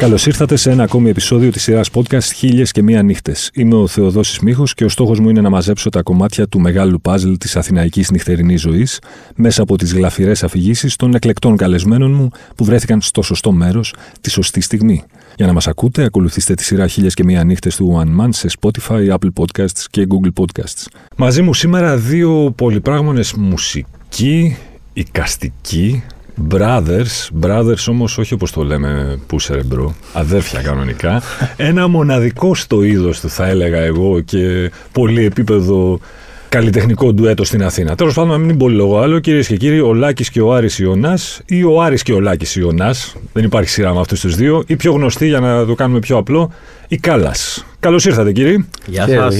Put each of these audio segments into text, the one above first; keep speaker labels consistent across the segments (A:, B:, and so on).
A: Καλώς ήρθατε σε ένα ακόμη επεισόδιο της σειράς podcast Χίλιες και Μία Νύχτες. Είμαι ο Θεοδόσης Μίχο και ο στόχος μου είναι να μαζέψω τα κομμάτια του μεγάλου παζλ της αθηναϊκής νυχτερινής ζωής μέσα από τις γλαφυρές αφηγήσεις των εκλεκτών καλεσμένων μου που βρέθηκαν στο σωστό μέρος τη σωστή στιγμή. Για να μας ακούτε, ακολουθήστε τη σειρά Χίλιες και Μία Νύχτες του One Man σε Spotify, Apple Podcasts και Google Podcasts. Μαζί μου σήμερα δύο πολυπράγμονες μουσικοί, οικαστικοί, Brothers, brothers όμως όχι όπως το λέμε που 'σαι ρε bro, αδέρφια κανονικά. Ένα μοναδικό στο είδος του θα έλεγα εγώ και πολύ επίπεδο καλλιτεχνικό ντουέτο στην Αθήνα. Τέλος πάντων, να μην πολυλογώ άλλο, κυρίες και κύριοι, ο Λάκης και ο Άρης Ιωνάς ή ο Άρης και ο Λάκης Ιωνάς. Δεν υπάρχει σειρά με αυτούς τους δύο. Ή πιο γνωστή, για να το κάνουμε πιο απλό, οι Callas. Καλώς ήρθατε, κύριοι.
B: Γεια σας.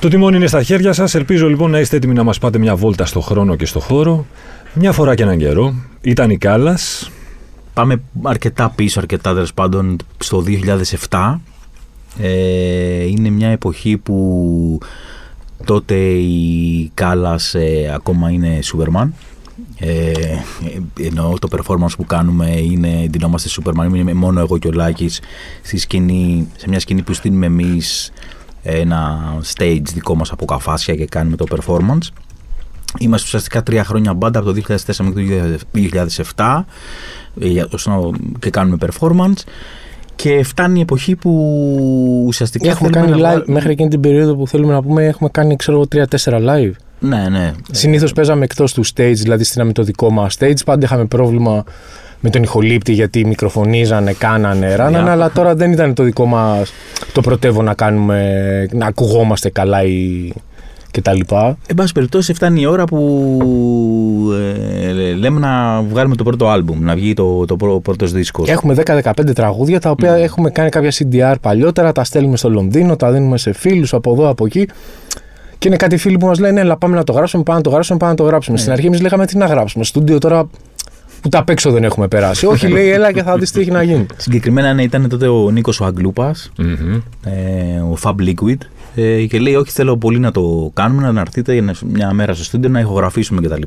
A: Το τιμόνι είναι στα χέρια σας. Ελπίζω λοιπόν να είστε έτοιμοι να μας πάτε μια βόλτα στο χρόνο και στο χώρο. Μια φορά και έναν καιρό ήταν η Κάλλας.
B: Πάμε αρκετά πίσω, αρκετά τέλος πάντων στο 2007. Ε, είναι μια εποχή που τότε η Κάλλας ε, ακόμα είναι Σούπερμαν. Ε, ενώ το performance που κάνουμε είναι ντυνόμαστε Σούπερμαν, είναι μόνο εγώ και ο Λάκης στη σκηνή, σε μια σκηνή που στείλουμε εμείς ένα stage δικό μας από καφάσια και κάνουμε το performance. Είμαστε ουσιαστικά τρία χρόνια μπάντα από το 2004 μέχρι το 2007 ε, και κάνουμε performance. Και φτάνει η εποχή που ουσιαστικά.
C: Έχουμε κάνει live μέχρι εκείνη την περίοδο που θέλουμε να πούμε, έχουμε κάνει ξέρω 3-4 live.
B: Ναι, ναι.
C: Συνήθως παίζαμε εκτός του stage, δηλαδή στείναμε το δικό μας stage. Πάντα είχαμε πρόβλημα με τον ηχολήπτη γιατί μικροφωνίζανε, κάνανε, ράνανε, αλλά τώρα δεν ήταν το δικό μας το πρωτεύον να κάνουμε, να ακουγόμαστε καλά ή κτλ.
B: Εν πάση περιπτώσει, φτάνει η ώρα που ε, λέμε να βγάλουμε το πρώτο άλμπουμ, να βγει το, το πρώτος δίσκος.
C: Έχουμε 10-15 τραγούδια τα οποία mm. έχουμε κάνει κάποια CDR παλιότερα, τα στέλνουμε στο Λονδίνο, τα δίνουμε σε φίλους από εδώ, από εκεί. Και είναι κάτι φίλοι που μας λένε: Έλα, πάμε να το γράψουμε, πάμε να το γράψουμε, πάμε να το γράψουμε. Mm. Στην αρχή εμείς λέγαμε τι να γράψουμε. Στούντιο τώρα που τα απ' δεν έχουμε περάσει. Όχι, λέει, έλα και θα δεις τι έχει να γίνει.
B: Συγκεκριμένα ναι, ήταν τότε ο Νίκος ο αγγλουπα mm-hmm. ε, ο Fab Liquid. Ε, και λέει: Όχι, θέλω πολύ να το κάνουμε, να έρθετε μια μέρα στο στούντιο να ηχογραφήσουμε κτλ.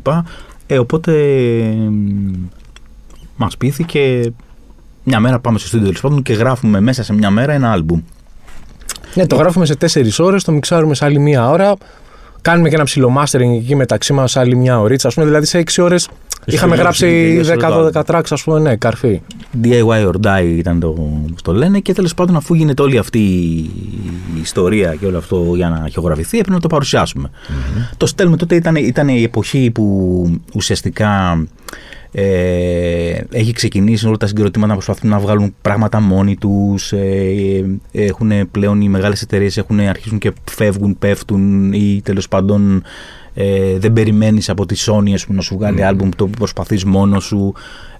B: Ε, οπότε μας πείθηκε μια μέρα πάμε στο στούντιο τέλος και γράφουμε μέσα σε μια μέρα ένα άλμπουμ.
C: Ναι, το γράφουμε σε τέσσερις ώρες, το μιξάρουμε σε άλλη μία ώρα. Κάνουμε και ένα ψηλό mastering εκεί μεταξύ μας άλλη μια ωρίτσα. Α πούμε, δηλαδή σε 6 ώρες είχαμε γράψει 10-12 tracks, ας πούμε, ναι, καρφί.
B: DIY or die ήταν το, το λένε και τέλος πάντων, αφού γίνεται όλη αυτή η ιστορία και όλο αυτό για να αρχιογραφηθεί, έπρεπε να το παρουσιάσουμε. Mm-hmm. Το στέλνουμε τότε ήταν, ήταν η εποχή που ουσιαστικά ε, έχει ξεκινήσει όλα τα συγκροτήματα να προσπαθούν να βγάλουν πράγματα μόνοι τους. Ε, έχουν πλέον οι μεγάλες εταιρείες αρχίσουν και φεύγουν, πέφτουν ή τέλος πάντων ε, δεν περιμένεις από τη Sony πούμε, να σου βγάλει mm. άλμπουμ το που προσπαθείς μόνος σου.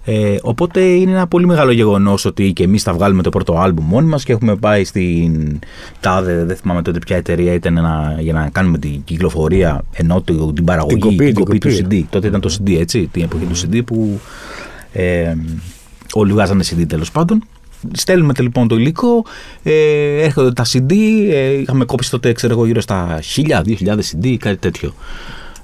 B: Ε, οπότε είναι ένα πολύ μεγάλο γεγονός ότι και εμείς θα βγάλουμε το πρώτο άλμπουμ μόνοι μας και έχουμε πάει στην τάδε, δεν θυμάμαι τότε ποια εταιρεία ήταν ένα, για να κάνουμε την κυκλοφορία ενώ την παραγωγή, την κοπή, την κοπή του CD. Τότε ήταν το CD, έτσι, την εποχή του CD που ε, όλοι βγάζανε CD τέλος πάντων. Στέλνουμε λοιπόν το υλικό, ε, έρχονται τα CD, ε, είχαμε κόψει τότε ξέρω εγώ γύρω στα 1000-2000 CD, κάτι τέτοιο.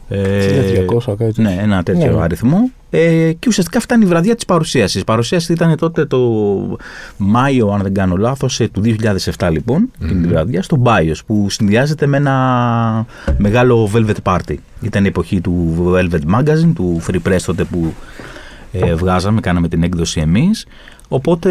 C: 1200, ε, κάτι
B: Ναι, ένα τέτοιο ναι. αριθμό. Ε, και ουσιαστικά φτάνει η βραδιά της παρουσίασης. Η παρουσίαση ήταν τότε το Μάιο, αν δεν κάνω λάθος, ε, του 2007 λοιπόν, mm-hmm. την βραδιά, στο Bios, που συνδυάζεται με ένα μεγάλο Velvet Party. Ήταν η εποχή του Velvet Magazine, του Free Press τότε που ε, βγάζαμε, κάναμε την έκδοση εμείς. Οπότε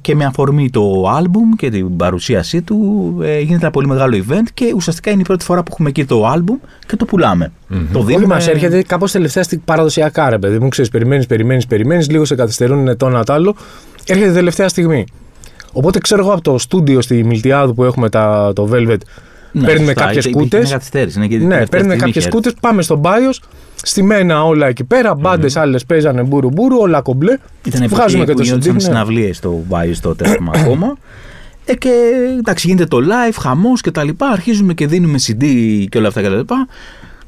B: και με αφορμή το άλμπουμ και την παρουσίασή του ε, γίνεται ένα πολύ μεγάλο event και ουσιαστικά είναι η πρώτη φορά που έχουμε εκεί το άλμπουμ και το πουλάμε.
C: Mm-hmm. Το δίνουμε. μας έρχεται κάπως τελευταία στιγμή παραδοσιακά, ρε παιδί μου. Ξέρεις, περιμένεις, περιμένεις, περιμένεις, λίγο σε καθυστερούν ετών ένα άλλο. Έρχεται τελευταία στιγμή. Οπότε ξέρω εγώ από το στούντιο στη Μιλτιάδου που έχουμε τα, το Velvet ναι, παίρνουμε κάποιες κούτε. Ναι, παίρνουμε κάποιες κούτε, πάμε στο Bios, στημένα όλα εκεί πέρα. Μπάντες mm. άλλες παίζανε μπουρου μπουρου, όλα κομπλέ.
B: Ήταν βγάζουμε και το CD. Ήταν συναυλίες στο Bios τότε ακόμα. Ε, και εντάξει, γίνεται το live, χαμός και τα λοιπά. Αρχίζουμε και δίνουμε CD και όλα αυτά και τα λοιπά.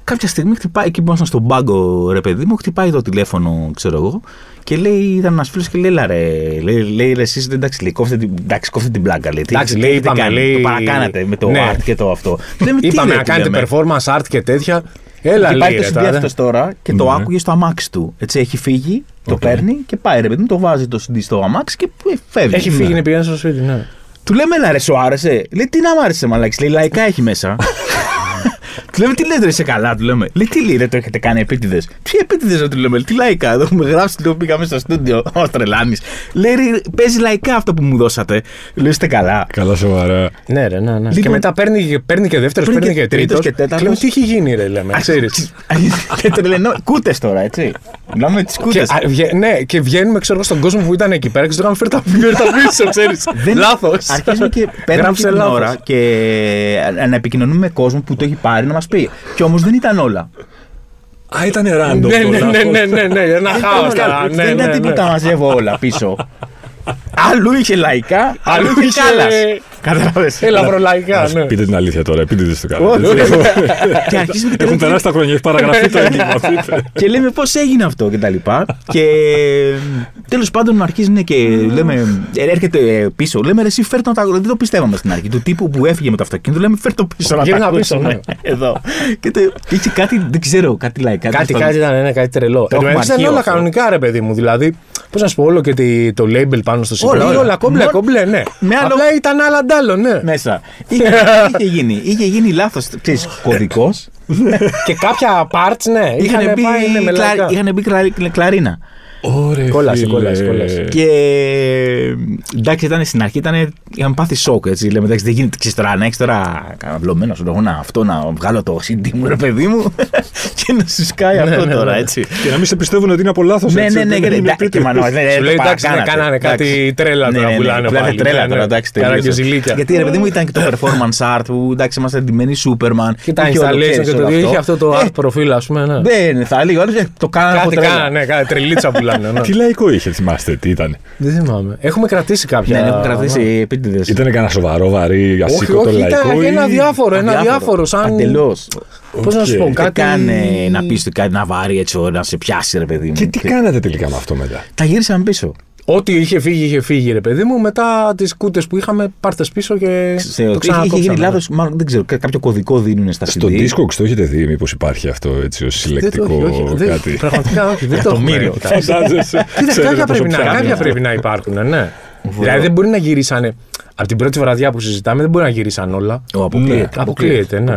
B: Κάποια στιγμή χτυπάει εκεί που ήμασταν στον πάγκο, ρε παιδί μου, χτυπάει το τηλέφωνο, ξέρω εγώ, και λέει, ήταν ένας φίλος και λέει, Λαρέ, λέει, λέει εσείς εντάξει, λέει, κόφτε, την, εντάξει, κόφτε την πλάκα. Λέει,
C: εντάξει, λέει, είπαμε,
B: κάνει,
C: λέει,
B: το παρακάνατε με το ναι. art και το αυτό.
C: Λέμε, είπαμε να κάνετε performance art και τέτοια. Έλα,
B: και πάει
C: λέει,
B: το
C: ρε,
B: CD
C: τώρα.
B: αυτός τώρα και το
A: Ναι.
B: άκουγες στο αμάξι του. Έτσι έχει φύγει, το
A: Οκ.
B: παίρνει και πάει ρε παιδί μου, το βάζει το CD στο αμάξι και ε, φεύγει.
C: Έχει φύγει, είναι πηγαίνει στο σπίτι, ναι.
B: Του λέμε, έλα ρε, σου άρεσε. Λέει, τι να μ' άρεσε, μαλάκα. Λέει, λαϊκά έχει μέσα. του λέμε, τι λέτε, ρε, είσαι καλά, του λέμε. Λέει, τι λέει, ρε, το έχετε κάνει επίτηδες. Τι επίτηδες, ρε, του λέμε, τι λαϊκά. Εδώ έχουμε γράψει, το πήγαμε στο στούντιο. Ω τρελάνη. Λέει, ρε, παίζει λαϊκά αυτό που μου δώσατε. Λέω, είστε καλά.
A: Καλά, σοβαρά.
C: Ναι, ρε, ναι, ναι.
B: Λοιπόν-
C: και μετά παίρνει, και- παίρνει και δεύτερος,
B: Παίρνει
C: παίρνει
B: και
C: και τρίτος.
B: τρίτος και τέταρτος.
C: Λέμε, τι έχει γίνει, ρε, λέμε. Ξέρεις.
B: και τρελαινό. Κούτες τώρα, έτσι. Μιλάμε με τις
C: Και,
B: κούτες.
C: α, βγε- ναι, και βγαίνουμε ξέρω, εγώ, στον κόσμο που ήταν εκεί πέρα και τους λέγαμε φέρει τα φέρει τα πίσω, ξέρεις. Λάθος.
B: Αρχίζουμε και παίρνουμε
C: Γράψε
B: και την
C: λάθος.
B: ώρα και ε, να επικοινωνούμε με κόσμο που το έχει πάρει να μας πει. Και όμως δεν ήταν όλα.
A: Α, ήταν random.
C: Ναι,
A: το
C: ναι, ναι,
A: λάθος.
C: ναι, ναι, ναι, ένα
B: Δεν
C: χάος.
B: ήταν όλα. Δεν ήταν τίποτα μαζεύω όλα πίσω. Αλλού είχε λαϊκά, αλλού
C: Αλλού
B: είχε
C: είχε-
B: κάλλα. Κατάλαβες.
C: Ελαφρολαϊκά,
A: Ας
C: ναι.
A: Πείτε την αλήθεια τώρα, επίτηδε το
B: Όχι.
A: κάνετε.
B: Και αρχίζουμε και
A: Έχουν
B: λέμε-
A: περάσει τα χρόνια, έχει παραγραφεί το έγκλημα. πείτε.
B: και λέμε πώς έγινε αυτό και τα λοιπά. Και τέλος πάντων αρχίζουν και λέμε, ε, έρχεται πίσω. Λέμε ρε, εσύ φέρ το να τα Δεν το πιστεύαμε στην αρχή. Του τύπου που έφυγε με το αυτοκίνητο, λέμε φέρ το πίσω να τα
C: Γύρνα πίσω,
B: ακούσουμε. Εδώ. Και το, είχε κάτι, δεν ξέρω, κάτι λαϊκά.
C: Κάτι,
B: τέλος
C: κάτι ήταν, ναι, κάτι τρελό.
B: Το
C: Εν τω μεταξύ
B: έχουμε
C: ήταν όλα
B: αρχείο αυτό.
C: κανονικά, ρε παιδί μου. Δηλαδή, πώς να σου πω, όλο και τη- το label πάνω στο
B: Όλα,
C: CD.
B: όλα.
C: Όλα κόμπλε,
B: Μόνο-
C: κόμπλε, ναι.
B: Με άλλο-
C: Απλά ήταν άλλα αντάλλο, ναι.
B: μέσα. Είχε, είχε γίνει, είχε γίνει λάθος κωδικός.
C: Και κάποια parts, ναι.
B: Είχαν μπει,
C: πάει, ναι, με
B: κλα-
C: λαϊκά.
B: είχαν μπει κλα- κλαρίνα.
A: Ωραία.
C: Κόλασε, κόλασε, κόλασε.
B: Και εντάξει, ήταν στην αρχή, ήταν, είχαμε πάθει σοκ. Έτσι, λέμε, εντάξει, δεν γίνεται ξέρεις τώρα να έχεις τώρα βλωμένο σου λόγο να, αυτό να βγάλω το CD μου, ρε παιδί μου, και να σου σκάει αυτό
C: ναι,
B: τώρα,
C: ναι.
B: έτσι.
A: Και να μην σε πιστεύουν ότι είναι από λάθος.
B: Ναι, ναι, ναι, και εντάξει, και μανώ, ναι,
C: Σου
B: το
C: λέει, εντάξει, ναι,
B: παρακάνατε.
C: κάνανε κάτι
B: Εντάξει.
C: τρέλα τώρα
B: Ναι, ναι,
C: πουλάνε
B: πουλάνε
C: πάλι.
B: τρέλα
C: Ναι,
B: τώρα,
C: ναι.
B: εντάξει,
C: Κάνανε
B: τελείωσε.
C: και ζηλίκια.
B: Γιατί ρε παιδί μου ήταν και το performance art που εντάξει, είμαστε εντυμένοι Superman.
C: Και τα
B: είχε όλο,
C: installation
B: ξέρεις,
C: και το
B: όλο
C: είχε αυτό το
B: Ε,
C: art προφίλ, ας πούμε. ναι.
B: Δεν θα λέει, όλες, ε, το κάνανε από
C: Κάτι
B: τρέλα.
C: κάνανε, ναι, κάτι τρελίτσα πουλάνε. Ναι.
A: Τι λαϊκό είχε, θυμάστε, τι ήταν.
C: Δεν θυμάμαι. Έχουμε κρατήσει κάποια.
B: Ναι, έχουν κρατήσει επίτηδες.
A: Ήταν κανένα σοβαρό, βαρύ,
C: Όχι,
A: ασήκωτο
C: όχι,
A: λαϊκό.
C: ήταν ένα
A: ή-
C: διάφορο, ένα διάφορο. Σαν.
B: Εντελώ.
C: Πώς να σου
A: Οκ.
C: πω,
A: Δεν
C: κάτι.
B: Δεν κάνε να πεις κάτι να βάρει έτσι να σε πιάσει, ρε παιδί μου.
A: Και τι κάνατε τελικά με αυτό μετά;
B: Τα γυρίσαμε πίσω.
C: Ό,τι είχε φύγει, είχε φύγει, ρε παιδί μου. Μετά τις κούτες που είχαμε, πάρτε πίσω και.
B: Ξέρω,
C: το
B: είχε, είχε γίνει
C: ξανακόψαμε.
B: λάθος, μάλλον δεν ξέρω, κά- κάποιο κωδικό δίνουν στα CD.
A: Στο Discogs το έχετε δει, μήπως υπάρχει αυτό έτσι ως
C: Δεν το
A: συλλεκτικό
C: όχι, όχι, δεν-
A: κάτι;
C: Πραγματικά όχι. Δεν το έχουμε.
B: Εκατομμύριο.
C: κοιτάξει.
A: Φαντάζεσαι.
C: Κοίτα,
A: Ξέρετε
C: κάποια
A: πόσο
C: πρέπει, να,
A: ψάχνει
C: κάποια
A: αυτό.
C: πρέπει να υπάρχουν, ναι. Δηλαδή δεν μπορεί να γυρίσανε. Από την πρώτη βραδιά που συζητάμε δεν μπορεί να γυρίσαν όλα.
B: Ο, αποκλείεται.
C: αποκλείεται, ναι.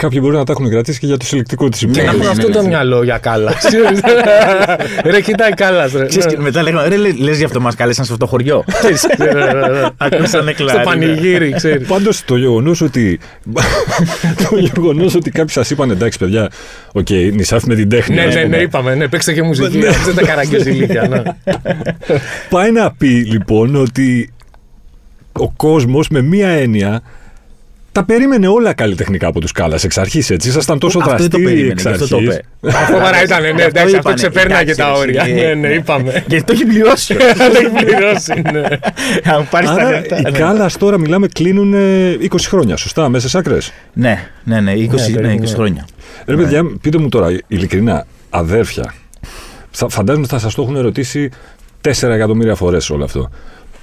B: Αποκλείεται.
A: Κάποιοι μπορεί να τα έχουν κρατήσει και για το συλλεκτικό της
C: Και να
A: υπόθεση.
C: έχουν
B: ναι,
C: αυτό
B: ναι,
C: το
B: ναι.
C: μυαλό για κάλα. Ρε, κοιτάει κάλα.
B: Ξέρεις, και μετά λέγαμε, ρε, λε- λες γι' αυτό μας κάλεσαν σε αυτό το χωριό. Ακούσανε
C: Στο
B: κλάρινα.
C: πανηγύρι, ξέρεις.
A: Πάντως το γεγονός ότι. το γεγονός ότι κάποιοι σας είπαν εντάξει, παιδιά, οκ, νισάφι με την τέχνη.
C: Ναι,
A: ας
C: ναι,
A: πούμε.
C: ναι, είπαμε. Ναι, παίξτε και μουσική.
A: Ναι.
C: Δεν τα καραγκιοζιλίκια. ναι.
A: Πάει να πει λοιπόν ότι ο κόσμος με μία έννοια τα περίμενε όλα καλλιτεχνικά από τους Κάλλας εξ αρχής έτσι. Ήσασταν τόσο
B: Αυτό δεν το
A: δραστήριοι
B: περίμενε,
A: εξ
B: γι' αυτό το
A: αρχής.
B: είπε.
C: Φοβερά ήταν, ναι,
B: Γι' αυτό
C: εντάξει, αυτό
B: είπανε,
C: ξεπέρναγε
B: εντάξει,
C: τα
B: ρε,
C: όρια.
B: εσύ,
C: Ναι, ναι, είπαμε.
B: Γιατί το έχει πληρώσει.
C: Το έχει πληρώσει, ναι.
B: Αν πάρεις τα
A: Άρα
B: λεπτά.
A: οι
B: ναι.
A: Κάλλας τώρα μιλάμε κλείνουν ε, 20 χρόνια, σωστά, μέσα σε άκρες;
B: Ναι, ναι, ναι, 20
C: περίπου,
B: ναι, 20
C: ναι.
B: χρόνια.
A: Ρε παιδιά, πείτε μου τώρα, ειλικρινά, αδέρφια. Θα, φαντάζομαι ότι θα σας το έχουν ερωτήσει 4 εκατομμύρια φορές όλο αυτό.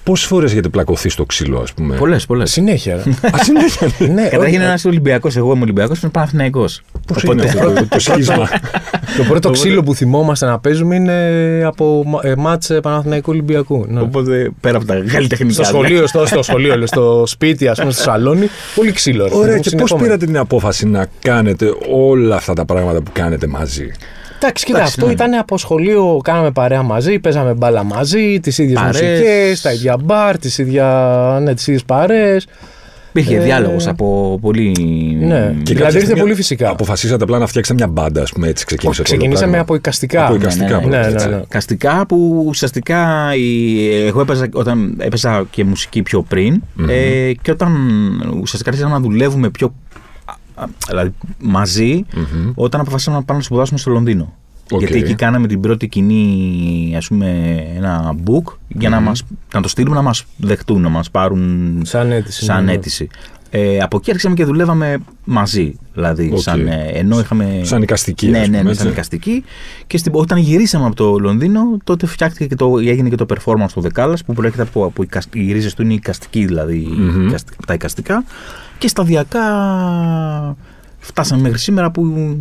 A: Πόσες φορές έχετε πλακωθεί στο ξύλο, ας πούμε;
B: Πολλές, πολλές.
C: Συνέχεια. ρε.
A: Α, συνέχεια.
C: Ναι,
B: Καταρχήν
C: όχι,
B: ένας Ολυμπιακός, εγώ είμαι Ολυμπιακός, είναι Παναθυναϊκό.
A: Πώς είναι αυτό το, το σχίσμα.
C: Το πρώτο ξύλο που θυμόμαστε να παίζουμε είναι από ε, μάτς ε, Παναθηναϊκού Ολυμπιακού. ναι.
B: Οπότε πέρα από τα καλλιτεχνικά.
C: Στο σχολείο, στο, στο σχολείο, λέω, στο σπίτι, ας πούμε, στο σαλόνι. Πολύ ξύλο. ρε.
A: Ωραία,
C: Μου
A: και πώς
C: συνεχόμενο.
A: πήρατε την απόφαση να κάνετε όλα αυτά τα πράγματα που κάνετε μαζί;
C: Εντάξει, κοίτα,
B: Εντάξει,
C: αυτό
B: ναι.
C: ήταν από σχολείο, κάναμε παρέα μαζί, παίζαμε μπάλα μαζί, τις ίδιες
B: Παρέες.
C: μουσικές, τα ίδια μπαρ, τις ίδια, ναι, τις ίδιες παρέες.
B: Υπήρχε
C: Ε,
B: διάλογος από πολύ.
C: Ναι.
A: Και
C: Δηλαδή
A: κάποια
C: ήρθε
A: στιγμή
C: πολύ φυσικά.
A: Αποφασίσατε απλά να φτιάξετε μια μπάντα, ας πούμε, έτσι ξεκίνησε
C: Όχι,
A: το όλο
C: ξεκινήσαμε
A: πράγμα.
C: από εικαστικά.
A: Από εικαστικά,
B: Ναι, ναι,
A: πρώτα,
C: ναι,
A: έτσι.
C: ναι, ναι.
B: Καστικά που ουσιαστικά η- εγώ έπαιζα, όταν έπαιζα και μουσική πιο πριν ε, και όταν ουσιαστικά άρχισαμε να δουλεύουμε πιο α, α, δηλαδή μαζί
A: Μμμ.
B: όταν αποφασίσαμε να πάμε να σπουδάσουμε στο Λονδίνο.
A: Οκ.
B: Γιατί εκεί κάναμε την πρώτη κοινή, ας πούμε, ένα book για να, μας, να το στείλουμε να μας δεχτούν, να μας πάρουν
C: Σαν αίτηση.
B: σαν
C: ναι, ναι.
B: αίτηση. Ε, από εκεί άρχισαμε και δουλεύαμε μαζί. Δηλαδή,
A: Οκ.
B: σαν, ε, ενώ είχαμε.
A: Σαν εικαστική,
B: Ναι,
A: ας
B: ναι,
A: πούμε,
B: ναι,
A: έτσι.
B: σαν εικαστική. Και στην, όταν γυρίσαμε από το Λονδίνο, τότε φτιάχτηκε και το, έγινε και το performance του The Callas που προέρχεται από, από εικασ- οι ρίζες του είναι εικαστική, δηλαδή
A: Μμμ.
B: εικασ- τα εικαστικά. Και σταδιακά φτάσαμε μέχρι σήμερα που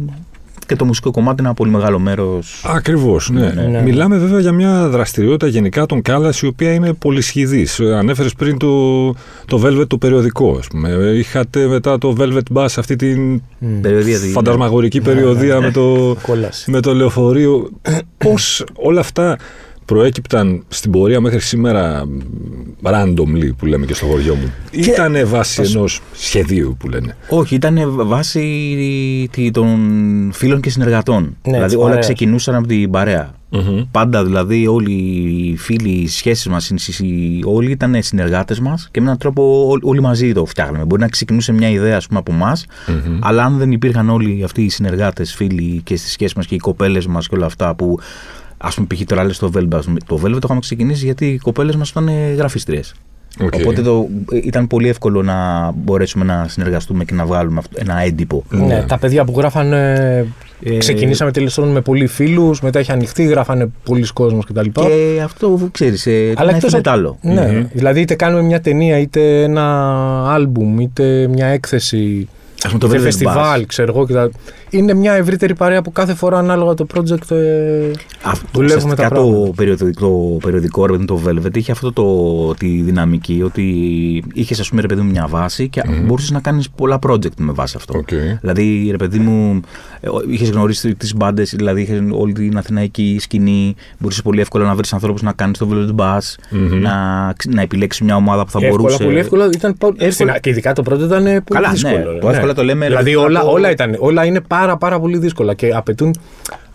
B: και το μουσικό κομμάτι είναι ένα πολύ μεγάλο μέρος.
A: Ακριβώς, ναι.
C: ναι.
A: Μιλάμε βέβαια για μια δραστηριότητα γενικά των Κάλλας η οποία είναι πολυσχηδής. Ανέφερες πριν το, το Velvet το περιοδικό, ας πούμε. Είχατε μετά το Velvet Bass αυτή την
B: Περιοδία, τι-
A: φαντασμαγορική περιοδία με, το,
C: Κόλαση.
A: με το λεωφορείο. Πώς όλα αυτά προέκυπταν στην πορεία μέχρι σήμερα randomly που λέμε και στο χωριό μου. Ήτανε βάση ενός σχεδίου που λένε.
B: Όχι, ήταν βάση τι- των φίλων και συνεργατών.
C: Ναι,
B: δηλαδή
C: της
B: όλα
C: παρέας.
B: ξεκινούσαν από την παρέα.
A: Μμμ.
B: Πάντα δηλαδή όλοι οι φίλοι, οι σχέσεις μας, όλοι ήταν συνεργάτες μας και με έναν τρόπο ό- όλοι μαζί το φτιάχναμε. Μπορεί να ξεκινούσε μια ιδέα ας πούμε, από εμάς, αλλά αν δεν υπήρχαν όλοι αυτοί οι συνεργάτες, φίλοι και στι σχέσεις μας και οι κοπέλες μας και όλα αυτά που. Α πούμε, π.χ. τώρα λες το Velvet. Το Velvet το είχαμε ξεκινήσει γιατί οι κοπέλες μας ήταν γραφίστριες.
A: Οκ.
B: Οπότε το, ήταν πολύ εύκολο να μπορέσουμε να συνεργαστούμε και να βγάλουμε αυτό- ένα έντυπο.
C: Ναι, τα παιδιά που γράφανε.
B: Ε,
C: ξεκινήσαμε τελεσόν με πολλοί φίλους, μετά είχε ανοιχτεί, γράφανε πολλοί κόσμοι κτλ.
B: Και αυτό ξέρεις, ε,
C: Αλλά
B: ένα
C: εκτός
B: έφυγε
C: από-
B: άλλο.
C: Ναι, δηλαδή είτε κάνουμε μια ταινία, είτε ένα άλμπουμ, είτε μια έκθεση,
B: Ας πούμε το
C: είτε
B: Velvet
C: φεστιβάλ,
B: Bass.
C: ξέρω εγώ. και τα- Είναι μια ευρύτερη παρέα που κάθε φορά ανάλογα το project ε,
B: Αυτό
C: δουλεύουμε τα
B: ουσιαστικά το
C: πράγματα.
B: περιοδικό, το περιοδικό ρε παιδί μου, το Velvet είχε αυτό το, τη δυναμική ότι είχες ας πούμε ρε παιδί μου μια βάση και mm μπορούσες να κάνεις πολλά project με βάση αυτό.
A: Οκ.
B: Δηλαδή ρε παιδί μου είχες γνωρίσει τι μπάντες, δηλαδή είχες όλη την αθηναϊκή σκηνή. Μπορούσες πολύ εύκολα να βρεις ανθρώπους να κάνεις το Velvet Bass, να, να επιλέξεις μια ομάδα που θα
C: εύκολα,
B: μπορούσε.
C: πολύ εύκολα. Ήταν, πο-
B: Εύκολα.
C: στην- Και ειδικά το πρώτο ήταν πολύ
B: Καλά, ναι,
C: δύσκολο. ρε,
B: το εύκολα το λέμε, ρε,
C: Δηλαδή
B: θέλω να
C: όλα,
B: πω-
C: όλα, ήταν, όλα είναι πάρα, πάρα πολύ δύσκολα και απαιτούν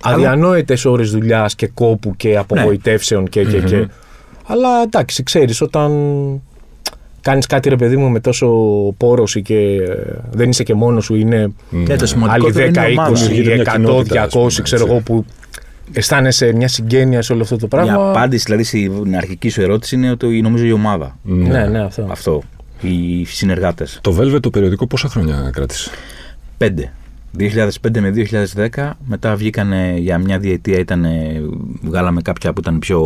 C: αδιανόητες ώρες δουλειάς και κόπου και απογοητεύσεων και, και, και. Αλλά εντάξει, ξέρεις, όταν κάνεις κάτι ρε παιδί μου με τόσο πόρωση και ε, δεν είσαι και μόνος σου, είναι
B: Και το
C: άλλοι
B: σημαντικότερο
C: 10,
B: είναι η ομάδα.
C: 20,
A: Δημιουργείται μια
C: 100,
A: κοινότητα, ας πούμε,
C: 200, ξέρω
A: έτσι.
C: εγώ, που αισθάνεσαι μια συγγένεια σε όλο αυτό το
B: Η
C: πράγμα.
B: απάντηση δηλαδή στην αρχική σου ερώτηση είναι ότι νομίζω η ομάδα.
C: Ναι, ναι, αυτό.
B: Αυτό. Οι συνεργάτες.
A: Το Velvet το περιοδικό πόσα χρόνια κράτησε;
B: Πέντε. 2005 με 2010, μετά βγήκανε για μια διετία, ήταν, βγάλαμε κάποια που ήταν πιο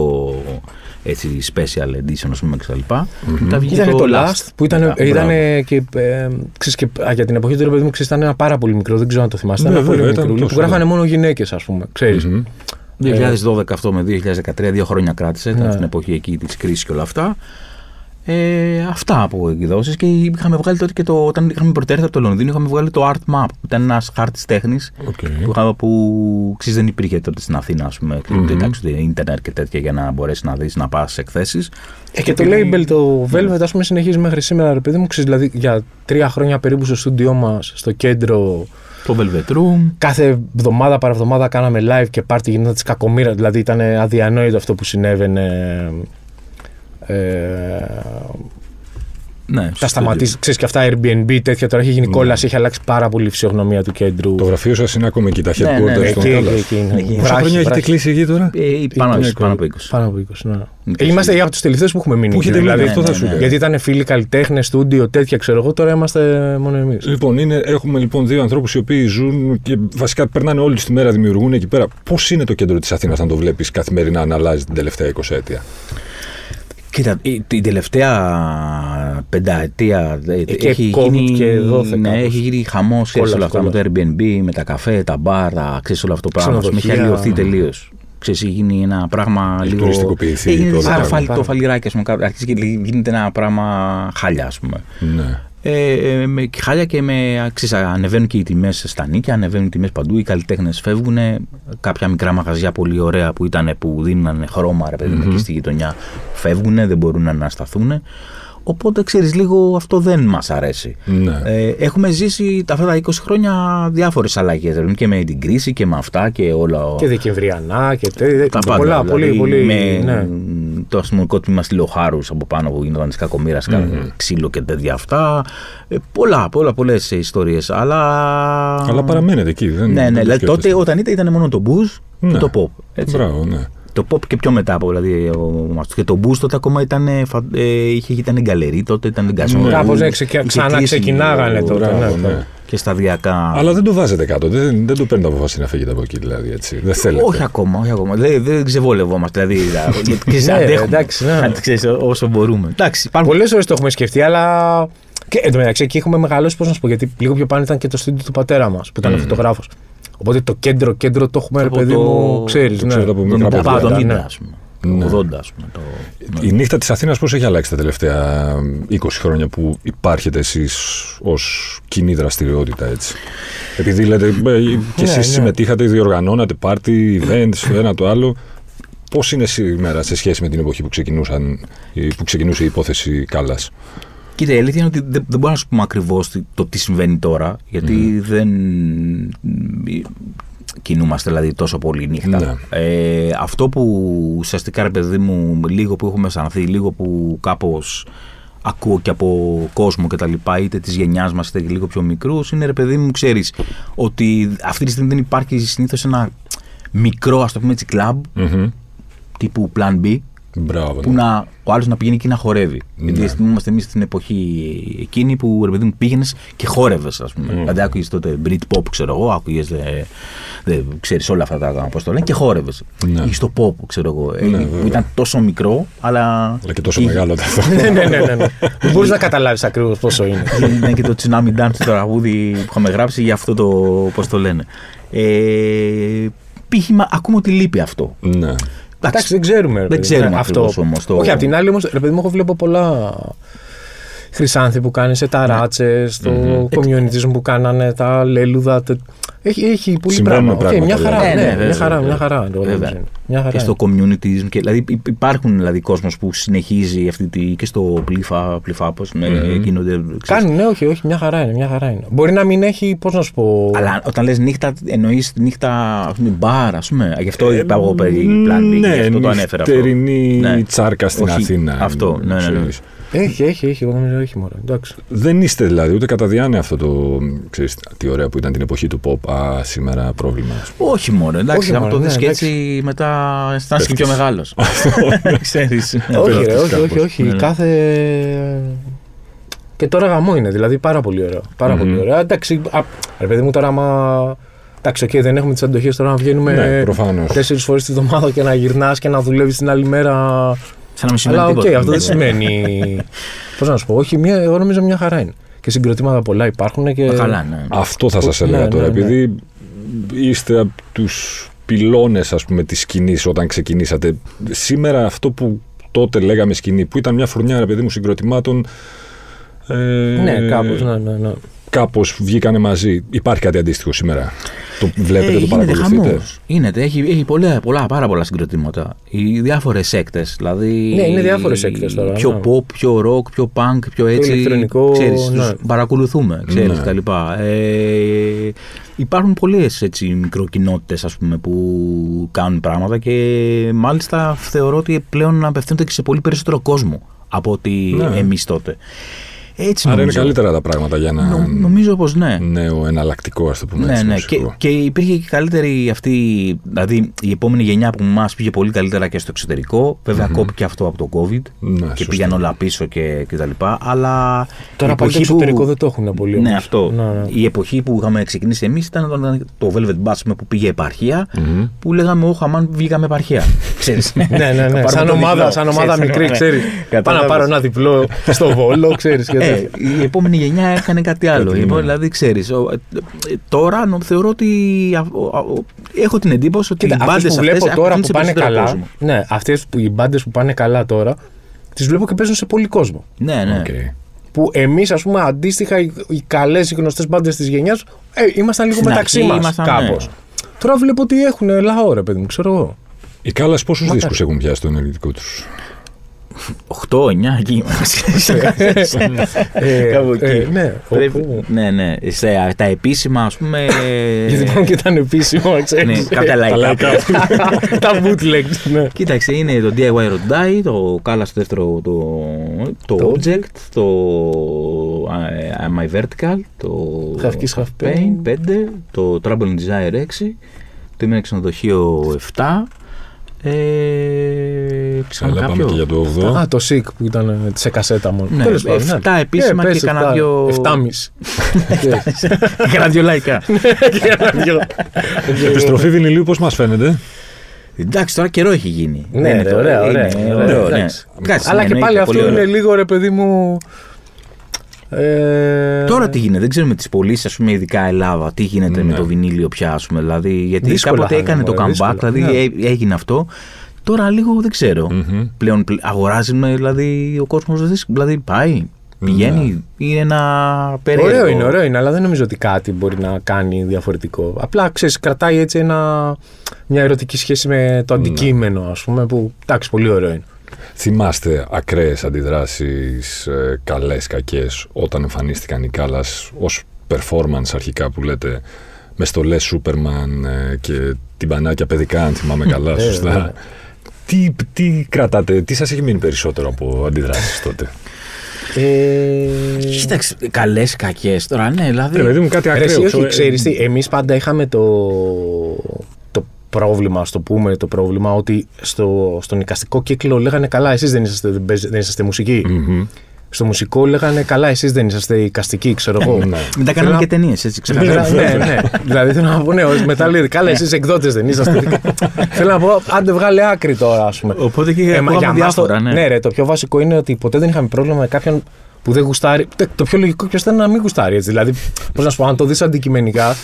B: έτσι, special edition, ας πούμε, κτλ. Μετά βγήκε
C: Ήταν το Lust που ήταν,
B: Μπράβο.
C: ήταν και, ε, ξέρεις, και α, για την εποχή του ρε παιδί μου ξέρεις, ήταν ένα πάρα πολύ μικρό, δεν ξέρω αν το θυμάστε.
A: Ναι,
C: Ήταν ένα πολύ
A: βέβαια, ήταν
C: μικρό. Που
A: τόσο,
C: γράφανε μόνο γυναίκες, ας πούμε. Ξέρεις.
B: 2012 αυτό με 2013, δύο χρόνια κράτησε, ήταν
C: Ναι.
B: στην εποχή εκεί της κρίσης και όλα αυτά. Ε, αυτά από εκδόσεις και είχαμε βγάλει τότε και το. Όταν είχαμε πρωτέρθει από το Λονδίνο, είχαμε βγάλει το Art Map, που ήταν ένας χάρτης τέχνης
A: Οκ.
B: που, είχα- που ξέρεις, δεν υπήρχε τότε στην Αθήνα, ας πούμε. Mm-hmm. Εντάξει, ούτε ίντερνετ και τέτοια για να μπορέσεις να δεις, να πας σε εκθέσεις.
C: Ε, και το label, το Velvet, ας πούμε, συνεχίζει μέχρι σήμερα, ρε παιδί μου. Ξέρεις, δηλαδή για τρία χρόνια περίπου στο στούντιό μας, στο κέντρο,
B: Το Velvet Room.
C: κάθε εβδομάδα παραβδομάδα κάναμε live και πάρτι γινόταν της κακομήρα. Δηλαδή ήταν αδιανόητο αυτό που συνέβαινε. Ε,
B: Ναι,
C: τα
B: στο
C: σταματήσει. Ξέρεις και αυτά Airbnb, τέτοια τώρα έχει γίνει κόλαση, έχει αλλάξει πάρα πολύ η φυσιογνωμία του κέντρου.
A: Το γραφείο σας είναι ακόμα εκεί, τα
B: Ναι, ναι,
A: headquarters
B: ναι,
A: των
C: Εκεί,
A: Κάλλας.
C: εκεί, εκεί.
B: Εκεί.
A: Πόσα
C: Βράχη,
A: χρόνια έχετε
C: βράχη.
A: κλείσει εκεί τώρα;
B: Ε, πάνω,
A: Είναι
B: πάνω από 20.
C: Πάνω από 20, ναι.
B: Είναι
C: Είμαστε από του τελευταίου που έχουμε μείνει.
A: Που
C: εκεί,
A: έχετε μείνει,
C: δηλαδή,
A: αυτό θα σου
B: ναι, ναι.
A: λέω.
C: Γιατί ήταν φίλοι καλλιτέχνες, στούντιο, τέτοια ξέρω εγώ, τώρα είμαστε μόνο εμείς.
A: Λοιπόν, είναι, έχουμε λοιπόν δύο ανθρώπους οι οποίοι ζουν και βασικά περνάνε όλη τη μέρα, δημιουργούν εκεί πέρα. Πώς είναι το κέντρο της Αθήνας, αν το βλέπεις καθημερινά να αλλάζει την τελευταία 20 ετία.
B: Κοίτα, η- την τελευταία πενταετία ε,
C: και
B: έχει
C: COVID
B: γίνει,
C: και δόθε
B: ναι,
C: κάπως.
B: έχει γίνει χαμός
C: Κόλλας,
B: όλα αυτά με το
C: κόλλας.
B: Airbnb, με τα καφέ, τα μπαρ, τα ξέρεις όλο αυτό το πράγμα. ας πούμε, Έχει
C: Ξενοδοχεία.
B: αλλοιωθεί τελείως. Ξέρεις, έχει γίνει ένα πράγμα
A: Έχει
B: λίγο.
A: τουριστικοποιηθεί
B: Έχει γίνει
A: το όλο
B: σαν
A: πράγμα.
B: φαλ-
C: Πάρα.
B: το φαλιράκι, ας πούμε. κάπου- Αρχίζει και γίνεται ένα πράγμα χάλια, ας πούμε.
A: Ναι.
B: Ε, ε, με χάλια και με. Ξέρεις, ανεβαίνουν και οι τιμές στα νίκια, ανεβαίνουν οι τιμές παντού. Οι καλλιτέχνες φεύγουν. Κάποια μικρά μαγαζιά πολύ ωραία που, ήταν, που δίνουν χρώμα, ρε παιδί μου, εκεί στη γειτονιά, φεύγουν, δεν μπορούν να ανασταθούν. Οπότε ξέρεις, λίγο αυτό δεν μας αρέσει.
A: Ναι.
B: Ε, έχουμε ζήσει τα αυτά τα 20 χρόνια διάφορες αλλαγές. Και με την κρίση και με αυτά και όλα.
C: Και Δεκεμβριανά και τέτοια.
B: τα πάντα,
C: Πολλά,
B: δηλαδή,
C: πολύ, πολύ.
B: Με
C: ναι.
B: το αστυνομικό τμήμα στη Λοχάρου από πάνω που γινόταν της κακομοίρας, ξύλο και τέτοια αυτά. Ε, πολλά, πολλά, πολλές ιστορίες. Αλλά.
A: Αλλά παραμένετε εκεί. Δεν,
B: Ναι,
A: δεν
B: ναι.
A: το
B: Δηλαδή,
A: σκέφτεστε.
B: τότε όταν ήταν, ήταν μόνο το booze
A: Ναι.
B: και το pop. Έτσι.
A: Μπράβο, ναι.
B: Το pop και πιο μετά από δηλαδή. Ο, Μαστός. και το booze τότε ακόμα ήταν, ε, φα- ε, είχε, ήταν γκαλερί, τότε ήταν γκασμό.
A: Ναι.
C: Κάπως ναι,
B: Είχε
C: ξεκα-
B: κλείσει
C: ξανά ξεκινάγανε
B: ο-
C: τότε.
A: Μπράβο,
C: ναι.
A: ναι.
B: Και σταδιακά.
A: Αλλά δεν το βάζετε κάτω. Δεν, δεν το παίρνετε αποφάση να φύγετε από εκεί, δηλαδή. Έτσι. Δεν θέλετε.
B: Όχι ακόμα, όχι ακόμα. Δεν, δεν ξεβόλευόμαστε. Δηλαδή, γιατί ξέρεις,
C: Ναι,
B: αντέχουμε.
C: εντάξει, ναι.
B: Αν ξέρεις, όσο μπορούμε. Εντάξει, υπάρχουν
C: Πολλές ώρε το έχουμε σκεφτεί, αλλά. Και εν τω μεταξύ εκεί έχουμε μεγαλώσει, πώς να σου πω, γιατί λίγο πιο πάνω ήταν και το στούντιο του πατέρα μας, που ήταν φωτογράφος. Οπότε το κέντρο, κέντρο το έχουμε, ρε
B: Από
C: παιδί
B: το-
C: μου, ξέρεις.
A: το
C: Ναι.
A: ξέρετε από
B: Το
A: μικρά
B: 90,
A: παιδιά.
B: 70,
C: ναι.
B: ας πούμε.
A: Ναι.
B: 80, ας πούμε. Το...
A: Η νύχτα της Αθήνας πώς έχει αλλάξει τα τελευταία 20 χρόνια που υπάρχετε εσείς ως κοινή δραστηριότητα έτσι; Επειδή λέτε ε, και εσείς
C: Ναι, ναι.
A: συμμετείχατε, διοργανώνατε πάρτι, events, το ένα το άλλο. Πώς είναι σήμερα σε σχέση με την εποχή που, ξεκινούσαν, που ξεκινούσε η υπόθεση Κάλλας;
B: Κοίτα, η αλήθεια είναι ότι δεν, δεν μπορούμε να σου πούμε ακριβώς το τι συμβαίνει τώρα, γιατί δεν κινούμαστε δηλαδή τόσο πολύ νύχτα.
A: Ναι.
B: Ε, αυτό που ουσιαστικά ρε παιδί μου, λίγο που έχουμε αισθανθεί, λίγο που κάπως ακούω και από κόσμο και τα λοιπά, είτε της γενιάς μας είτε και λίγο πιο μικρούς, είναι ρε παιδί μου, ξέρεις ότι αυτή τη στιγμή δεν υπάρχει συνήθως ένα μικρό, ας το πούμε έτσι, κλαμπ
A: Μμμ.
B: τύπου Plan B,
A: Μπράβο.
B: που
A: ναι.
B: να, ο άλλος να πηγαίνει εκεί να χορεύει. Γιατί θυμόμαστε εμείς στην εποχή εκείνη που ρε παιδί μου πήγαινες και χόρευες, ας πούμε. Δηλαδή άκουγες τότε Brit Pop, ξέρω εγώ, άκουγες. ξέρεις όλα αυτά τα πώ το λένε και χόρευες.
A: Ναι.
B: Ή στο pop, ξέρω εγώ. ε,
A: Ναι,
B: που
A: βέβαια.
B: ήταν τόσο μικρό, αλλά.
A: Αλλά και τόσο
B: είχε-
A: μεγάλο αυτό.
C: ναι, ναι, ναι, ναι, ναι. Δεν μπορείς να καταλάβεις ακριβώς πόσο είναι.
B: είναι και το Tsunami Dance το τραγούδι που είχαμε γράψει για αυτό το. Πώς το λένε. Ε, π.χ. μα- ακούμε ότι λείπει αυτό.
A: ναι.
C: Εντάξει, δεν ξέρουμε. ρε
B: Δεν
C: παιδί,
B: ξέρουμε
C: ναι,
B: ακριβώς όμως το-
C: Όχι, απ' την άλλη όμως, ρε παιδί μου, εγώ βλέπω πολλά χρυσάνθη που κάνεις σε ταράτσε, στο community που κάνανε, τα λέλουδα. τε- Έχει, έχει πολύ
A: Συμβαίνουν
C: πράγμα. Οκ,
A: πράγματα,
C: μια χαρά.
B: δηλαδή.
C: ναι,
B: Ναι, ναι,
C: μια
B: βέβαια,
C: χαρά, μια
B: βέβαια.
C: χαρά. το
B: Βέβαια.
C: βλέπεις. Μια χαρά.
B: και στο community. Και, δηλαδή υ- υπάρχουν δηλαδή κόσμος που συνεχίζει αυτή τη. και στο πλήφα, πλήφα πώς ναι, γίνονται. ξέρεις.
C: Κάνει, ναι, όχι, όχι, μια χαρά είναι. Μια χαρά είναι. Μπορεί να μην έχει, πώς να σου πω.
B: Αλλά όταν λες νύχτα, εννοείς νύχτα ας πούμε, μπαρ, ας πούμε. Γι' αυτό είπα εγώ περί Plan B,
A: ναι,
B: γι' αυτό το ανέφερα αυτό.
A: νυχτερινή
B: Ναι.
A: τσάρκα στην
B: Όχι,
A: Αθήνα.
B: αυτό, ναι, ναι, ναι.
A: ξέρεις.
C: Έχει, έχει, έχει. Εγώ νομίζω έχει μόνο. Εντάξει.
A: Δεν είστε δηλαδή, ούτε κατά διάνοια αυτό το. Ξέρεις, τι ωραία που ήταν την εποχή του Pop. Α, σήμερα πρόβλημα. ας πούμε.
B: Όχι μόνο, εντάξει,
C: Όχι
B: άμα
C: μόνο,
B: το δεις
C: ναι,
B: και
C: εντάξει.
B: έτσι μετά αισθάνεσαι και πιο
A: Πέφτεις.
B: μεγάλος. Ξέρεις.
C: όχι, ρε,
A: πέφτεις
C: όχι, όχι,
A: κάπως.
C: όχι.
B: Ναι, ναι.
C: Κάθε. Και τώρα γαμώ είναι, δηλαδή πάρα πολύ ωραίο. Πάρα
A: Μμμ.
C: πολύ ωραίο. Εντάξει, α, ρε παιδί μου τώρα, άμα. Εντάξει, οκ, δεν έχουμε τις αντοχές τώρα να βγαίνουμε
A: Ναι, προφανώς.
C: τέσσερις φορές τη βδομάδα και να γυρνάς και να δουλεύεις την άλλη μέρα.
B: Σαν να μην σημαίνει
C: Αλλά οκ,
B: τίποτα.
C: αυτό δεν
B: Ναι.
C: σημαίνει. Πώς να σου πω, Όχι, μια, εγώ νομίζω μια χαρά είναι. Και συγκροτήματα πολλά υπάρχουν και.
B: Μα Καλά, ναι.
A: Αυτό θα σας
C: Ναι,
A: έλεγα
C: ναι,
A: τώρα.
C: ναι.
A: Επειδή είστε από τους πυλώνες ας πούμε της σκηνής όταν ξεκινήσατε. Σήμερα αυτό που τότε λέγαμε σκηνή, που ήταν μια φουρνιά ρε παιδί μου συγκροτημάτων. Ε,
C: Ναι, κάπως. Ναι, ναι, ναι.
A: Κάπως βγήκανε μαζί. Υπάρχει κάτι αντίστοιχο σήμερα; Το βλέπετε,
B: Ε,
A: το
B: γίνεται
A: παρακολουθείτε;
B: χαμός. Γίνεται, έχει, έχει πολλά, πολλά, πάρα πολλά συγκροτήματα. Οι διάφορες έκτες. Δηλαδή,
C: Ναι, είναι διάφορες έκτες τώρα,
B: Πιο
C: ναι.
B: pop, πιο rock, πιο punk, πιο έτσι.
C: ηλεκτρονικό,
B: Ξέρεις,
C: ναι.
B: τους παρακολουθούμε, ξέρεις,
A: Ναι.
B: τα λοιπά. Ε, υπάρχουν πολλές έτσι, μικροκοινότητες ας πούμε, που κάνουν πράγματα και μάλιστα θεωρώ ότι πλέον απευθύνονται και σε πολύ περισσότερο κόσμο από ότι
A: Ναι.
B: εμείς τότε. Έτσι
A: Άρα είναι
B: νομίζω.
A: καλύτερα τα πράγματα για ένα
B: Νο- νομίζω πως ναι.
A: νέο εναλλακτικό, ας το πούμε
B: Ναι,
A: έτσι.
B: ναι.
A: μουσικό.
B: Και, και υπήρχε και καλύτερη αυτή. Δηλαδή η επόμενη γενιά που μας πήγε πολύ καλύτερα και στο εξωτερικό. Βέβαια, κόπηκε αυτό από το COVID
A: Ναι,
B: και
A: σωστό.
B: πήγαν όλα πίσω και, και τα λοιπά. Αλλά.
C: Τώρα
B: η
C: πάλι το
B: εποχή
C: εξωτερικό δεν το έχουν πολύ.
B: Ναι,
C: όμως.
B: αυτό.
C: Ναι, ναι.
B: Η εποχή που είχαμε ξεκινήσει εμείς ήταν όταν το Velvet Bass με που πήγε επαρχία,
A: Μμμ.
B: που λέγαμε Όχι, αμάν βγήκαμε επαρχία. Ξέρεις.
C: Ναι, ναι,
B: Θα
C: ναι.
B: πάρουμε
C: Σαν
B: το
C: ομάδα,
B: διπλό.
C: σαν ομάδα
B: Ξέρεις,
C: μικρή,
B: ναι.
C: ξέρεις. Πάω να
B: Κατάλαβες.
C: πάρω ένα διπλό στο βόλο, ξέρεις.
B: Ε, η επόμενη γενιά έκανε κάτι άλλο.
A: Κάτι,
B: Λοιπόν,
A: ναι.
B: δηλαδή, ξέρεις. Τώρα νο- θεωρώ ότι. α- ο- α- ο- έχω την εντύπωση ότι
C: Κοίτα,
B: οι μπάντες
C: αυτές που
B: αυτές
C: βλέπω τώρα που πάνε καλά. Ναι, αυτές που οι μπάντες που πάνε καλά τώρα, τις βλέπω και παίζουν σε πολύ κόσμο.
B: Ναι, ναι.
A: Οκ.
C: Που εμείς, ας πούμε, αντίστοιχα, οι, οι καλές, οι γνωστές μπάντες της γενιάς, ε, ήμασταν λίγο
B: Στην
C: μεταξύ
B: αρχή
C: μας
B: ήμασταν,
C: κάπως.
B: ναι.
C: Τώρα βλέπω ότι έχουν λαό, ρε παιδί μου, ξέρω εγώ.
A: Οι Callas πόσους
C: Μακάρι.
A: δίσκους έχουν πιάσει το ενεργητικό τους;
B: 8-9 εκεί.
C: Ε,
B: Κάπου εκεί.
C: ε, ναι,
B: Πρέπει-
C: όπου-
B: ναι, ναι. Σε- τα επίσημα, ας πούμε.
C: Γιατί πάνω και ήταν επίσημο,
B: ναι,
C: ξέρεις.
B: κάποια λαϊκά.
C: Τα bootlegs, ναι.
B: Κοίταξε, είναι το DIY Road Die, το Kala στο δεύτερο, το, το,
C: Το
B: Object, το uh, Am I Vertical, το
C: Half Kiss, Half Pain.
B: 5, το Trouble in Desire 6, το Ήμουν Ξενοδοχείο 7, ε, ξανά
A: Καλά, πάμε
B: κάποιο.
A: και για το 8.
C: Α, το SICK που ήταν σε κασέτα μόνο.
B: Ναι,
C: Τέλος πάντων,
B: εφτά
C: ναι.
B: επίσημα
C: Ε,
B: και
C: πες
B: κανένα
C: εφτά.
B: δυο-
C: Εφτάμιση.
B: Έκανα δυο λαϊκά.
A: Επιστροφή βινιλίου πώς μας φαίνεται;
B: Εντάξει, τώρα καιρό έχει γίνει.
C: Ναι,
B: Δεν είναι
C: ρε,
B: τώρα,
C: ωραία,
B: είναι
C: ωραία,
B: ωραίο,
C: ωραία,
B: ναι.
C: εντάξει.
B: Εντάξει,
C: Αλλά
B: ναι,
C: και
B: εννοείται,
C: πάλι
B: πολύ
C: αυτό
B: ωραίο.
C: είναι λίγο ρε παιδί μου. Ε,
B: Τώρα τι γίνεται, δεν ξέρουμε τις πωλήσεις, ας πούμε, ειδικά Ελλάδα, τι γίνεται με
A: Ναι.
B: το βινίλιο πια, ας πούμε. Δηλαδή, γιατί
C: Δύσκολα
B: κάποτε
C: θα είναι,
B: έκανε το
C: μωρέ,
B: comeback,
C: δύσκολα.
B: δηλαδή
C: Ναι.
B: έ- έγινε αυτό. Τώρα λίγο δεν ξέρω.
A: Μμμ.
B: Πλέον πλε- αγοράζει με, δηλαδή, ο κόσμος δηλαδή πάει, πηγαίνει, είναι ένα περίεργο.
C: Ωραίο είναι, ωραίο είναι, αλλά δεν νομίζω ότι κάτι μπορεί να κάνει διαφορετικό. Απλά ξέρεις, κρατάει έτσι ένα, μια ερωτική σχέση με το αντικείμενο, ας πούμε, που εντάξει, πολύ ωραίο είναι.
A: Θυμάστε ακραίες αντιδράσεις, ε, καλές, κακές, όταν εμφανίστηκαν οι Κάλλας ως performance αρχικά που λέτε με στολές Σούπερμαν ε, και την πανάκια παιδικά, αν θυμάμαι καλά,
C: Ε,
A: σωστά.
C: Βέβαια.
A: Τι, τι κρατάτε, τι σας έχει μείνει περισσότερο από αντιδράσεις τότε;
C: Ε,
B: Κοίταξε, καλές, κακές τώρα, ναι, δηλαδή.
A: Ρε παιδί μου κάτι
C: Ρε,
A: ακραίο.
C: εσύ, όχι,
A: ξέρω, ε,
C: ξέρεις τι, εμείς πάντα είχαμε το, το πρόβλημα, ας το πούμε, το πρόβλημα ότι στο, στον εικαστικό κύκλο λέγανε καλά, εσείς δεν είσαστε, δεν, παίζ- δεν είσαστε μουσικοί.
A: μμμ.
C: Στο μουσικό λέγανε καλά, εσείς δεν είσαστε εικαστικοί, ξέρω εγώ.
A: Ναι.
B: Μετά
C: Θέλω
B: κάναμε
C: να-
B: και ταινίες, έτσι
C: Δηλαδή,
B: ξεκάθαρα.
C: ναι, ναι. δηλαδή θέλω να πω, ναι, μετά λέει, καλά, εσείς εκδότες δεν είσαστε. θέλω να πω, άντε βγάλε άκρη τώρα, ας πούμε.
B: Οπότε και
C: Ε, μα
B: ακούγαμε
C: για μας
B: διάφορα,
C: το,
B: ναι.
C: ναι, ρε, το πιο βασικό είναι ότι ποτέ δεν είχαμε πρόβλημα με κάποιον που δεν γουστάρει. Τε- Το πιο λογικό ποιος ήταν να μην γουστάρει. Έτσι. Δηλαδή, πώς να σου πω, αν το δεις αντικειμενικά,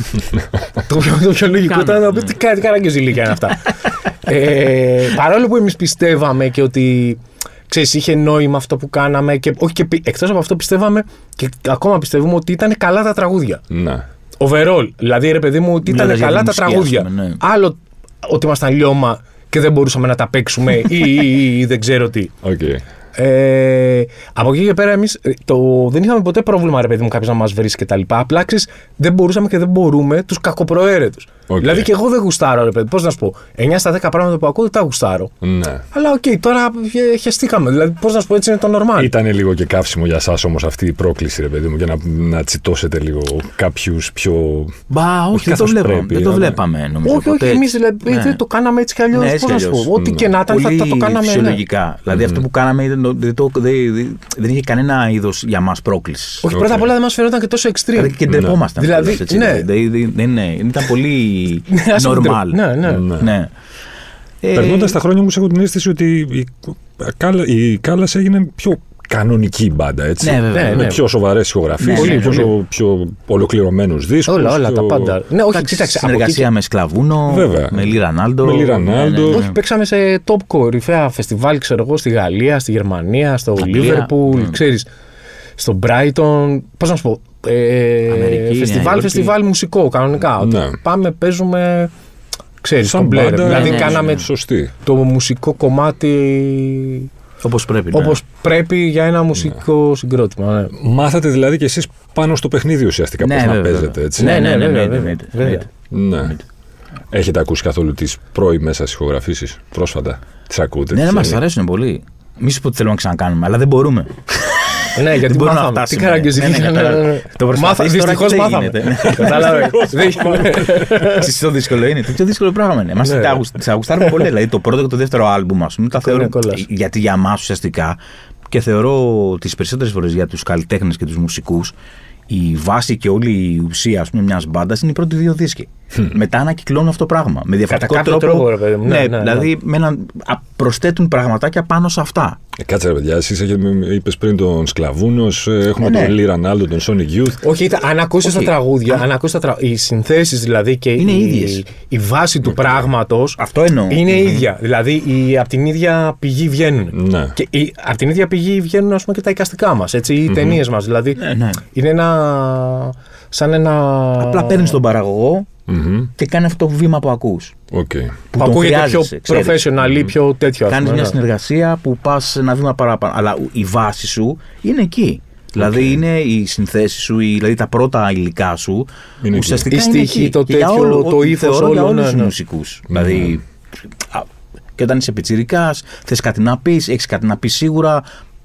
C: το, πιο, το πιο λογικό
B: Κάνε,
C: ήταν να πεις
B: ναι.
C: τι κάνει, τι καράγκε ηλικία είναι αυτά. ε, παρόλο που εμείς πιστεύαμε και ότι ξέρεις, είχε νόημα αυτό που κάναμε και όχι και εκτός από αυτό πιστεύαμε και ακόμα πιστεύουμε ότι ήταν καλά τα τραγούδια.
A: Ναι.
C: Overall. Δηλαδή, ρε παιδί μου, ότι ήταν
B: Μιλώντας για
C: καλά
B: τη
C: τα
B: μουσική,
C: τραγούδια.
B: ας πούμε, ναι.
C: Άλλο ότι ήμασταν λιώμα και δεν μπορούσαμε να τα παίξουμε ή, ή, ή, ή δεν ξέρω τι.
A: Οκ.
C: Ε, από εκεί και πέρα, εμείς δεν είχαμε ποτέ πρόβλημα, ρε παιδί μου, κάποιος να μας βρει και τα λοιπά. Απλά ξέρεις, δεν μπορούσαμε και δεν μπορούμε τους κακοπροαίρετους.
A: Οκ.
C: Δηλαδή και εγώ δεν γουστάρω, ρε παιδί. Πώς να σου πω, 9 στα 10 πράγματα που ακούω δεν τα γουστάρω.
A: Ναι.
C: Αλλά οκ, τώρα χε- χεστήκαμε. Δηλαδή, πώς να σου πω, έτσι είναι το normal.
A: Ήταν λίγο και καύσιμο για εσάς όμως αυτή η πρόκληση, ρε παιδί μου, για να, να τσιτώσετε λίγο κάποιους πιο.
B: Μπα, όχι, δεν το,
A: καθώς
B: βλέπαμε,
A: πρέπει,
B: δεν το
A: ναι.
B: βλέπαμε νομίζω.
C: όχι, όχι,
B: ποτέ
C: εμείς
B: έτσι.
C: δηλαδή
B: Ναι.
C: δεν το κάναμε έτσι κι αλλιώς.
B: Ναι,
C: Πώς
B: έτσι
C: να
B: κι
C: σου
B: αλλιώς.
C: πω, ό,τι
A: Ναι.
C: και να ήταν θα, θα το κάναμε. ναι.
B: φυσιολογικά. Δηλαδή αυτό που κάναμε δεν, το- δεν, το- δεν- δεν- δεν είχε κανένα είδος για μας πρόκλησης.
C: Όχι,
A: Οκ.
C: πρώτα απ' όλα δεν μας φαινόταν και τόσο extreme.
B: Δηλαδή και ντρεπόμασταν.
C: Δηλαδή,
B: κιόλας, έτσι,
C: ναι.
B: δηλαδή, δεν- δεν- ναι, ήταν πολύ
C: Ας μην
B: normal.
C: ντρε- Ναι, ναι.
A: Ναι.
B: Ναι. Ε,
A: Περνώντας τα χρόνια όμως, έχω την αίσθηση ότι οι, Calla- οι Callas έγινε πιο κανονική μπάντα, έτσι.
B: Ναι, βέβαια.
C: Ναι,
A: Με
C: ναι.
A: πιο σοβαρές ηχογραφίε,
B: Ναι, ναι,
A: πιο,
C: πολύ.
A: πιο ολοκληρωμένους δίσκους.
C: Όλα, όλα τα πάντα. Ναι, όχι,
B: εντάξει,
C: κοίταξε. από εκεί
B: συνεργασία με Σκλαβούνο,
A: Βέβαια.
B: με Λί Ρανάλντο.
A: Με Λί Ρανάλντο.
B: Ναι, ναι, ναι.
C: Όχι, παίξαμε σε top κορυφαία φεστιβάλ, ξέρω εγώ, στη Γαλλία, στη Γερμανία, στο
B: Αγγλία.
C: Λίβερπουλ,
B: Mm.
C: ξέρεις, στο Brighton. Πώς να σου πω. Ε,
B: Αμερική, Νέα
C: φεστιβάλ,
B: Υόρκη.
C: φεστιβάλ μουσικό, κανονικά. Ότι
A: Ναι.
C: Πάμε, παίζουμε. Ξέρεις,
A: Σαν
C: κομπλέ, ρε.
A: μπάντα.
C: Δηλαδή,
B: ναι,
C: κάναμε
B: ναι.
A: Σωστή.
C: το μουσικό κομμάτι
B: Όπως πρέπει. ναι.
C: όπως πρέπει για ένα μουσικό συγκρότημα. Ναι.
A: Μάθατε δηλαδή κι εσείς πάνω στο παιχνίδι ουσιαστικά
B: Ναι,
A: πώς να
B: βέβαια,
A: παίζετε,
B: βέβαια.
A: έτσι.
C: Ναι, ναι,
B: ναι,
C: βέβαια,
B: ναι,
C: βέβαια,
B: ναι,
C: βέβαια.
B: ναι.
A: Ναι. Έχετε ακούσει καθόλου τις πρώιμε σα ηχογραφήσεις πρόσφατα. Τις ακούτε.
B: Ναι,
A: τις
B: ναι, μας
A: λένε;
B: αρέσουν πολύ. Μη σου πω ότι θέλουμε να ξανακάνουμε, αλλά δεν μπορούμε.
C: Ναι, γιατί
B: μπορούμε να
C: μάθαμε. Τι
B: φτάσουμε.
C: καραγκιόζη
B: Ναι, ναι,
C: είχε.
B: κατάλαβα.
C: ναι, ναι.
B: Το προσπαθείς
C: Μάθα-
B: τώρα
C: Δυστυχώς
B: και δεν
C: μάθαμε.
B: γίνεται.
C: Κατάλαβε. Δεν-
B: Ξέρεις το δύσκολο είναι; Το πιο δύσκολο πράγμα είναι. Εμάς
C: Ναι.
B: τα αγουσ- τις αγουστάρουμε πολύ. Δηλαδή το πρώτο και το δεύτερο άλμπουμ, ας πούμε, τα θεωρώ.
C: κόλλας.
B: Γιατί για εμάς ουσιαστικά και θεωρώ τις περισσότερες φορές για τους καλλιτέχνες και τους μουσικούς, η βάση και όλη η ουσία μιας μπάντας είναι οι πρώτοι δύο δίσκοι. Μετά ανακυκλώνουν αυτό το πράγμα. Με διαφορετικό
C: κάποιο
B: τρόπο.
C: τρόπο, ρε παιδί μου. Ναι, ναι, ναι.
B: δηλαδή με έναν, α, προσθέτουν πραγματάκια πάνω σε αυτά.
A: Ε, Κάτσε ρε παιδιά, εσύ είπες πριν τον Σκλαβούνος, έχουμε
B: Ε, ναι.
A: τον Λί Ρανάλντο, τον Sonic Youth.
C: Όχι, ήταν, αν ακούσει
B: Όχι.
C: τα τραγούδια, αν ακούσεις τα τρα... οι συνθέσεις δηλαδή και
B: Είναι
C: η,
B: ίδιες.
C: η βάση του πράγματος
B: Αυτό εννοώ.
C: είναι ίδια. Δηλαδή οι, από την ίδια πηγή βγαίνουν.
A: Ναι.
C: Και οι, από την ίδια πηγή βγαίνουν ας πούμε, και τα εικαστικά μας, οι ταινίες μας. Δηλαδή
B: Ναι, ναι.
C: είναι ένα. σαν ένα.
B: Απλά παίρνεις τον παραγωγό
A: Μμμ.
B: και κάνει αυτό το βήμα που ακούς.
A: Οκ.
B: Που
C: που
B: τον
C: ακούγεται πιο
B: χρειάζεσαι, ξέρεις.
C: professional ή πιο τέτοιο. ας
B: Κάνεις
C: πούμε,
B: μια
C: ναι.
B: συνεργασία που πας ένα βήμα παραπάνω. Αλλά η βάση σου είναι εκεί. Δηλαδή είναι οι συνθέσεις σου, οι- δηλαδή τα πρώτα υλικά σου.
A: Είναι
B: ουσιαστικά
C: εκεί. Η
B: είναι
C: στίχη,
B: εκεί.
C: το
B: Και για
C: τέτοιο,
B: όλο-
C: το
B: ό-
C: ύφος,
B: θεωρώ για
C: όλο,
B: όλους
C: ναι,
B: τους
C: ναι.
B: μουσικούς. Δηλαδή. α, Και όταν είσαι πιτσιρικάς, θες κάτι να πεις, έχεις κάτι να πεις σίγουρα.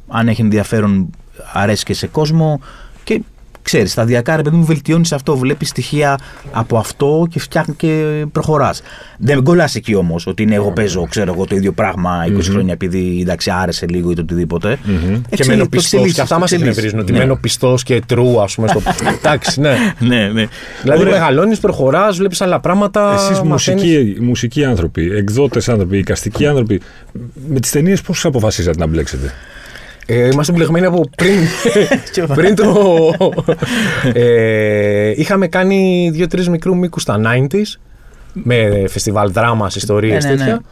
B: Αν έχει ενδιαφέρον, αρέσει και σε κόσμο. Και ξέρεις, σταδιακά ρε παιδί μου, βελτιώνεις αυτό. Βλέπεις στοιχεία από αυτό και φτιάχνει και προχωράς. Δεν κολλάς εκεί όμως ότι είναι εγώ παίζω, ξέρω εγώ, το ίδιο πράγμα 20 χρόνια επειδή εντάξει, άρεσε λίγο ή το οτιδήποτε.
C: Και μένω πιστό. Και αυτά μας εκνευρίζουν. Ότι μένω πιστό και true, ας πούμε. Στο... Εντάξει, ναι.
B: Ναι, ναι.
C: Δηλαδή μεγαλώνεις, προχωράς, βλέπεις άλλα πράγματα.
A: Εσείς
C: μαθαίνεις.
A: μουσικοί, μουσικοί άνθρωποι, εκδότες άνθρωποι, οικαστικοί άνθρωποι, με τις ταινίες πώς αποφασίσατε να μπλέξετε;
C: Ε, είμαστε μπλεγμένοι από πριν, πριν το. ε, είχαμε κάνει δύο-τρεις μικρού μήκους στα 90s με φεστιβάλ δράμα, ιστορίες
B: Ναι, ναι, ναι.
C: τέτοια.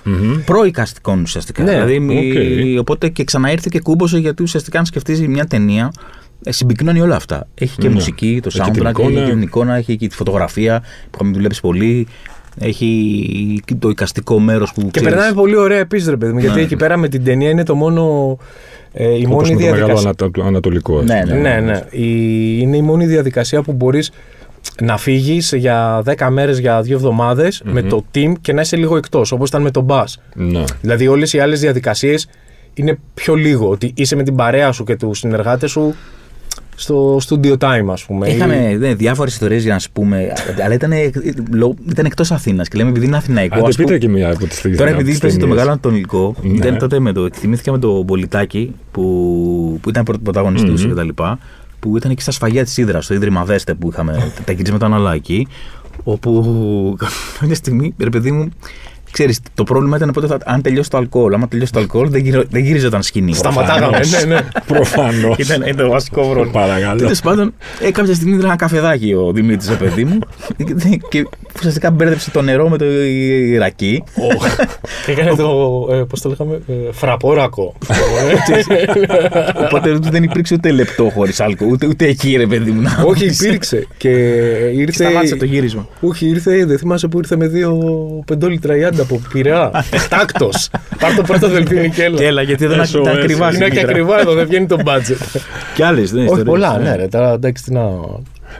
B: Προοικαστικών ουσιαστικά.
C: Ναι,
B: δηλαδή, μη-
A: οκ.
B: Οπότε και ξαναήρθε και κούμπωσε γιατί ουσιαστικά αν σκεφτείς μια ταινία. ε, Συμπυκνώνει όλα αυτά. Έχει και
A: Ναι.
B: μουσική, το
A: Έχει την
B: soundtrack,
A: εικόνα.
B: έχει την εικόνα, έχει και τη φωτογραφία που είχαμε δουλέψει πολύ. Έχει και το εικαστικό μέρος που.
C: Και
B: ξέρεις,
C: περνάμε πολύ ωραία επίσης, ρε παιδί μου, γιατί
B: Ναι.
C: εκεί πέρα με την ταινία είναι το μόνο. Ε, η
A: Όπως
C: μόνη
A: με το μεγάλο
C: διαδικασία.
A: ανα- ανατολικό. ας
B: Ναι,
A: πούμε.
C: Ναι, ναι. Η, είναι η μόνη διαδικασία που μπορείς να φύγεις για 10 μέρες, για 2 εβδομαδε με το team και να είσαι λίγο εκτός, όπως ήταν με τον bus.
A: Ναι.
C: Δηλαδή, όλες οι άλλες διαδικασίες είναι πιο λίγο. Ότι είσαι με την παρέα σου και τους συνεργάτες σου στο studio time, ας πούμε.
B: Είχαμε ναι, διάφορες ιστορίες για να σου πούμε, αλλά ήταν, ήταν εκτός Αθήνας και λέμε επειδή είναι Αθηναϊκό.
A: Άντε
B: ας πούμε-
A: πείτε και μία από τις τρεις
B: Τώρα
A: από
B: επειδή
A: τις
B: είπες το
A: ταινίες.
B: Μεγάλο Ανατολικό,
A: Ναι.
B: ήταν τότε με το, θυμήθηκα με το Πολιτάκι που, που ήταν πρώτο πρωταγωνιστής
A: Μμμ.
B: και τα λοιπά, που ήταν εκεί στα σφαγεία της Ήδρας, στο Ίδρυμα Δέστε που είχαμε, τα γυρίσματα όλα εκεί, όπου κάποια στιγμή, ρε παιδί μου, Ξέρεις, το πρόβλημα ήταν πότε θα, αν τελειώσει το αλκοόλ. Άμα τελειώσει το αλκοόλ, δεν, γυρι, δεν γύριζονταν σκηνή.
C: Σταματάγαμε. ναι, ναι.
A: Προφανώς.
B: Ήταν, ήταν το βασικό πρόβλημα.
A: Παρακαλώ.
B: Τέλος πάντων, ε, κάποια στιγμή ήταν ένα καφεδάκι ο Δημήτρης, ο παιδί μου, και ουσιαστικά μπέρδεψε το νερό με το Ιρακί.
C: Και έκανε το. Ε, Πώς το λέγαμε, ε, φραπόρακο.
B: Οπότε δεν υπήρξε ούτε λεπτό χωρίς αλκοόλ, ούτε, ούτε εκεί ρε παιδί μου. να
C: Όχι,
B: πεις.
C: υπήρξε. Και ήρθε.
B: Σταμάτησε το γύρισμα.
C: Όχι, ήρθε, δεν θυμάσαι που ήρθε με δύο πεντόλιτρα ιάντα από πειραιά. Τάκτο. Πάρ το πρώτο δελφίνι και έλα.
B: Και έλα, γιατί δεν
A: SOS.
B: ήταν ακριβά.
C: Είναι και
B: σήμερα.
C: ακριβά εδώ, δεν βγαίνει το budget.
B: Κι άλλες, δεν
C: Όχι πολλά, ναι, ρε. Τώρα εντάξει, τι να.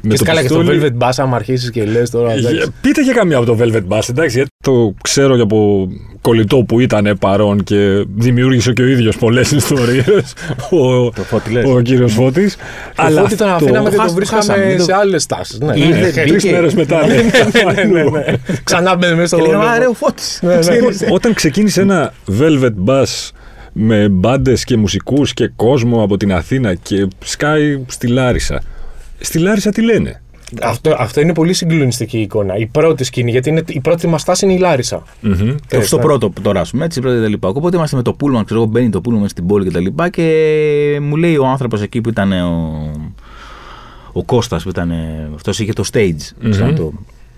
A: Με
C: Και
A: το
C: καλά και στο
A: πιστόλι-
C: Velvet Bass, άμα αρχίσεις και λες τώρα. εντάξει.
A: Ε, Πείτε και καμία από το Velvet Bass, εντάξει, γιατί το ξέρω και από κολλητό που ήταν παρόν και δημιούργησε και ο ίδιος πολλές ιστορίες, ο,
B: Το Φώτης λες.
A: ο κύριος Φώτης.
C: Αλλά Φώτη τον αφήναμε και
B: το
C: τον
B: χάσαμε,
C: βρίσκαμε
B: μην το-
C: σε άλλες τάσεις. Ναι,
B: Ήρθε,
C: ναι.
B: μπήκε.
A: Τρεις μέρες μετά. ναι.
C: ναι, ναι, ναι. Ξανά μπαίνει μέσα
B: Και
C: στο
B: λέγαμε,
C: λόγο.
B: «Α, ρε, ο Φώτης».
C: Ναι, ναι.
B: Ξέρεις.
A: Όταν ξεκίνησε ένα Velvet Bass με μπάντες και μουσικούς και κόσμο από την Αθήνα και σκάει στη Λάρισα. Στη Λάρισα τι λένε;
C: Αυτό, αυτό είναι πολύ συγκλονιστική εικόνα. Η πρώτη σκηνή, γιατί είναι, η πρώτη μας στάση είναι η Λάρισα.
A: Μμμ.
B: Το- Στο πρώτο τώρα, ας πούμε, έτσι, πρώτο και τα λοιπά. Οπότε είμαστε με το πούλμαν, ξέρω εγώ, μπαίνει το πούλμαν στην πόλη και τα λοιπά και μου λέει ο άνθρωπος εκεί που ήταν ο. Ο Κώστας που ήταν. Αυτός είχε το stage. ξέρω το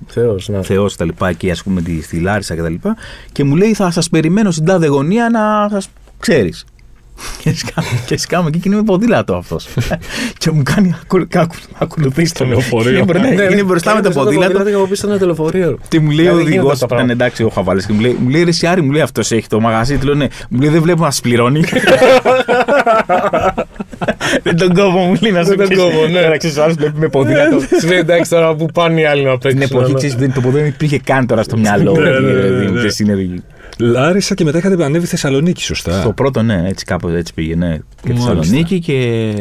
C: Θεός, ναι.
B: Θεός και τα λοιπά εκεί, ας πούμε, τη- στη Λάρισα και τα λοιπά. Και μου λέει, θα σας περιμένω στην τάδε γωνία να σας ξέρεις. Και σκάμε, και σκάμε εκεί και είναι με ποδήλατο αυτός. και μου κάνει ακου- ακου- ακολουθήσει το
A: λεωφορείο.
B: Είναι μπροστά-
C: Ναι, ναι.
B: Είναι μπροστά με το
C: Κάνει
B: ποδήλατο.
C: και από πίσω ένα τηλεφορείο.
B: Τι μου λέει ο
C: Δηλαδή, γίνονται
B: οδηγός
C: αυτά
B: που ήταν
C: πράγματα.
B: εντάξει ο Χαβάλη και μου λέει, μου λέει ρε Σιάρη, μου λέει αυτός έχει το μαγαζί. Του λέω ναι, μου λέει δεν βλέπω να σα πληρώνει. Δεν τον κόβω, μου λέει να σου
C: Δεν τον κόβω, ναι.
B: Τώρα ξέρεις, ο άλλος βλέπει με ποδήλατο.
C: Σου λέει εντάξει τώρα που πάνε οι άλλοι να
B: Την
C: παίξουν.
B: εποχή
C: ναι.
B: ξέρεις, δεν- το ποδήλατο δεν υπήρχε καν τώρα στο μυαλό.
A: Ναι, ναι, ναι,
B: δηλαδή,
A: ναι.
B: ξέρεις, είναι-
A: Λάρισα και μετά είχατε ανέβει Θεσσαλονίκη, σωστά;
B: Στο πρώτο, ναι, έτσι κάπως έτσι πήγαινε. Και
A: Μάλιστα.
B: Θεσσαλονίκη και.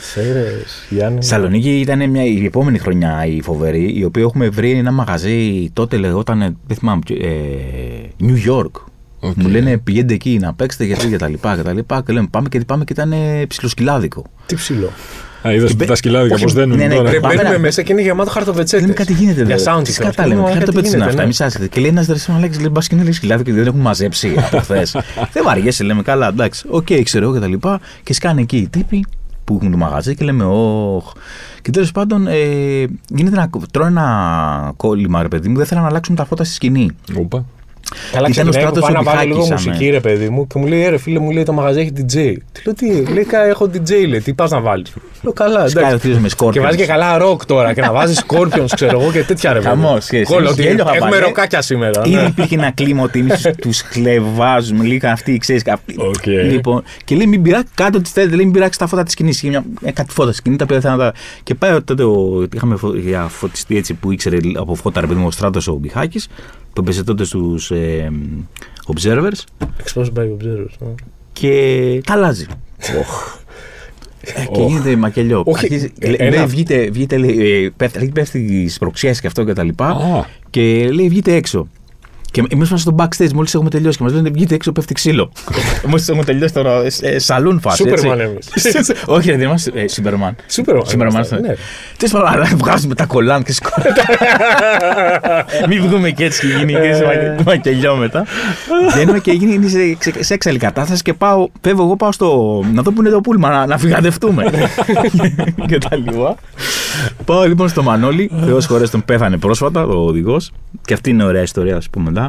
C: Σέρες, Γιάννη.
B: Θεσσαλονίκη ήταν μια, η επόμενη χρονιά η φοβερή, η οποία έχουμε βρει ένα μαγαζί, τότε λεγόταν, δεν θυμάμαι, ποιο, ε, New York.
A: Οκ.
B: Μου λένε πηγαίνετε εκεί να παίξετε γιατί και τα λοιπά και τα λοιπά και λέμε πάμε και πάμε και ήταν ε, ψιλοσκυλάδικο.
C: Τι ψιλό.
A: Α, είδες
B: μπε-
A: τα σκυλάδικα
B: όχι,
A: πώς δένουν
B: ναι, ναι,
A: τώρα.
B: πρέπει- Πάμε
C: Μπαίνουμε
B: να-
C: μέσα και είναι γεμάτο χαρτοπετσέτες.
B: Λέμε κάτι γίνεται
C: Για
B: εδώ.
C: sound
B: Τι
C: system.
B: κατά λέμε,
C: Λέμε,
B: κάτι το
C: κάτι
B: πέτσι είναι
C: γίνεται,
B: αυτά.
C: ναι.
B: Εμείς άσχετε. Και λέει ένας δρεσμό να λέει μπας και είναι σκυλάδι και δεν έχουμε μαζέψει από χθες. δεν βαριέσαι, λέμε καλά, εντάξει. Οκ, ξέρω εγώ και τα λοιπά. Και σκάνε εκεί οι τύποι που έχουν το μαγαζί και λέμε, Ωχ. Και τέλος πάντων ε, γίνεται να τρώνε ένα κόλλημα, ρε παιδί μου, δεν θέλουν να αλλάξουν τα φώτα στη σκηνή.
A: Όπα.
C: Καλά,
B: Ήταν ο
C: ξεκινάει που
B: Στράτος
C: πάω
B: ο
C: να βάλω λίγο
B: Μπιχάκης,
C: μουσική,
B: άμε.
C: ρε παιδί μου, και μου λέει, «Ε, ρε φίλε, μου λέει το μαγαζί έχει DJ. Τι λέω, τι, λέει, «Κα, έχω DJ, λέει, τι πας να βάλεις. Λέω, καλά,
B: Σκάει ο
C: εντάξει.
B: θείο με σκόρπιον.
C: Και βάζει και καλά ροκ τώρα και να βάζει Scorpions, ξέρω εγώ και τέτοια ρε παιδί. μου.
B: Χαμός, σχέση.
C: Κόλλο, ότι
B: Γέλιο θα
C: έχουμε
B: βάλε.
C: ροκάκια σήμερα.
B: Ήδη
C: ναι.
B: υπήρχε ένα κλίμα ότι εμείς τους χλεβάζουμε λίγο αυτοί, ξέρεις.
A: Οκ.
B: Λοιπόν, και λέει μην πειράξει κάτω τη θέλετε, λέει μην πειράξει τα φώτα της σκηνής. Είχε μια, ε, κάτι φώτα στη σκηνή, τα οποία θα τα. Και πάει τότε ο, είχαμε φω, για φωτιστή έτσι που ήξερε από φώτα, ρε παιδί μου, ο Στράτος ο Μπιχάκη, που έπαιζε τότε στους ε, Observers
C: Exposed by observers. ναι.
B: και τα αλλάζει. Ε, και γίνεται μακελιό.
C: Όχι,
B: Αρχίζει-
C: ε,
B: λέει,
C: ένα-
B: λέει, βγείτε, βγείτε, λέει, ε, πέφτει, πέφτει στις προξιές και αυτό και τα λοιπά.
A: Α.
B: Και λέει, βγείτε έξω. Και εμείς ήμασταν στο backstage, μόλις έχουμε τελειώσει και μας λένε βγείτε έξω, πέφτει ξύλο. μόλις έχουμε τελειώσει τώρα, ε, σαλούν φάση.
C: Σούπερμαν εμείς.
B: Όχι, ρε, δεν είμαστε. Ε, Σούπερμαν.
C: Σούπερμαν.
B: Σούπερμαν.
C: είμαστε, ναι.
B: Τι σπαλάρα, βγάζουμε τα κολάν και σκόρ. Μην βγούμε και έτσι και γίνει και σε μα- μακελιό μετά. Βγαίνουμε και γίνει σε, σε, σε έξαλλη κατάσταση και πάω, φεύγω εγώ πάω στο. να δω που είναι το πούλμα, να, να φυγαδευτούμε. και τα λοιπά. Πάω λοιπόν στο Μανώλη, Θεός χωρέ τον πέθανε πρόσφατα ο οδηγός. Και αυτή είναι ωραία ιστορία, ας πούμε μετά.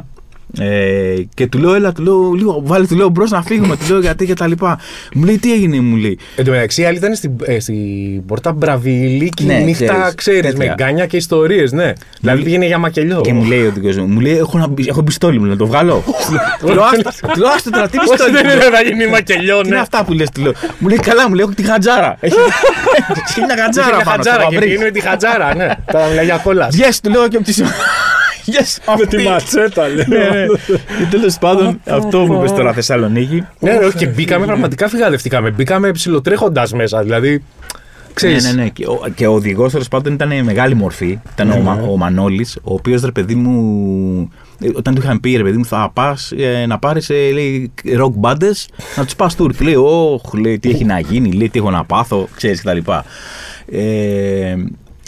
B: Ε, και του λέω, έλα, του λέω, λίγο, βάλε, του λέω μπρος να φύγουμε, του λέω γιατί και τα λοιπά. Μου λέει, τι έγινε, μου λέει.
C: Εν τω μεταξύ, η άλλη ήταν στην, ε, στην πόρτα Μπραβιλίκη
B: Ναι,
C: νύχτα,
B: ξέρεις,
C: ξέρεις, με
B: τέτοια.
C: γκάνια και ιστορίες, ναι. Δηλαδή πήγαινε για μακελιό.
B: Και μου λέει ο οδηγός μου, μου λέει, έχω, ένα, μπι- έχω πιστόλι μου, να το βγάλω. Του λέω, «Άστα- του λέω, άστο τώρα, τι
C: Πώς
B: πιστόλι.
C: δεν
B: μου
C: είναι
B: λέει.
C: να γίνει μακελιό,
B: Τι είναι
C: ναι.
B: αυτά που λες, του λέω. Μου λέει, καλά, μου λέει, έχω τη χατζάρα. Έχει έχει μια χατζάρα
C: Είχε
B: πάνω στο
C: χατζάρα και
B: φαμπρίκ.
C: πηγαίνει τη χατζάρα, ναι. Τώρα μιλάει για κόλλα.
B: Yes, του λέω και από τη σημαία. Yes,
A: Με τη
B: αυτή.
A: ματσέτα,
B: Ναι,
A: λέω.
B: ναι. Και τέλος πάντων, αυτό που είπες τώρα Θεσσαλονίκη.
C: Ναι, ρε, όχι, και μπήκαμε, πραγματικά φυγαδευτήκαμε. Μπήκαμε ψιλοτρέχοντα μέσα. Δηλαδή, ξέρεις,
B: Ναι, ναι, ναι. Και ο, και ο οδηγός τέλος πάντων ήταν μεγάλη μορφή. Ήταν ο, Μα- ο Μανώλης, ο οποίος ρε παιδί μου. ε, Όταν του είχαν πει ρε παιδί μου, θα πας να πάρεις λέει rock μπάντες να τους πας Τούρκ. Λέει, Όχι, λέει τι έχει να γίνει, λέει τι έχω να πάθω, ξέρεις κτλ. Ε,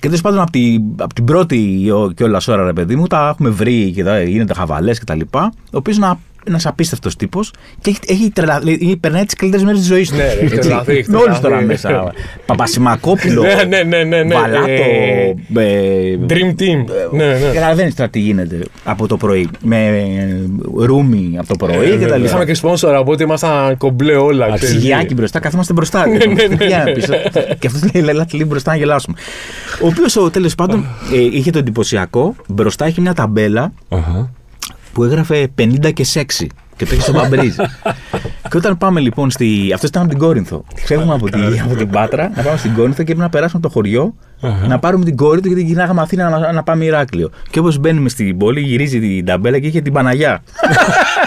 B: και τέλος πάντων από την, απ' την πρώτη κιόλας ώρα, ρε παιδί μου, τα έχουμε βρει και τα, γίνεται χαβαλές κτλ. Ο οποίος είναι ένας απίστευτος τύπος και έχει, έχει τρελα, λέει, περνάει τις καλύτερες μέρες της ζωής του.
C: Ναι, ρε, έχει
B: Έτσι.
C: τρελαθεί, έχει
B: Με όλους
C: τρελαθεί.
B: τώρα μέσα. Παπασημακόπουλο.
C: Ναι, ναι, ναι, ναι, ναι.
B: Βαλάτο.
C: Ε,
B: ε,
C: Dream Team. Ναι, ναι.
B: Καταλαβαίνεις τώρα τι γίνεται από το πρωί. Με ε, ρούμι από το πρωί και τα λοιπά.
C: Είχαμε και σπόνσορα, οπότε ήμασταν κομπλέ όλα. ξέρεις.
B: Ψυγιάκι μπροστά, καθόμαστε μπροστά. Ψυγιά πίσω. Και αυτός λέει: Ελάτε λίγο μπροστά να γελάσουμε. Ο οποίος τέλος πάντων ε, είχε το εντυπωσιακό. Μπροστά είχε μια ταμπέλα
A: Αχα.
B: Που έγραφε 50 και σεξι. Και το είχε στο μπαμπρίζ. και όταν πάμε λοιπόν στη. Αυτός ήταν από την Κόρινθο. Φεύγουμε από, τη, από την Πάτρα να πάμε στην Κόρινθο και πρέπει να περάσουμε το χωριό να πάρουμε την κόρη του γιατί γυρνάγαμε Αθήνα να, να πάμε Ηράκλειο. Και όπως μπαίνουμε στην πόλη, γυρίζει την ταμπέλα και είχε την Παναγιά.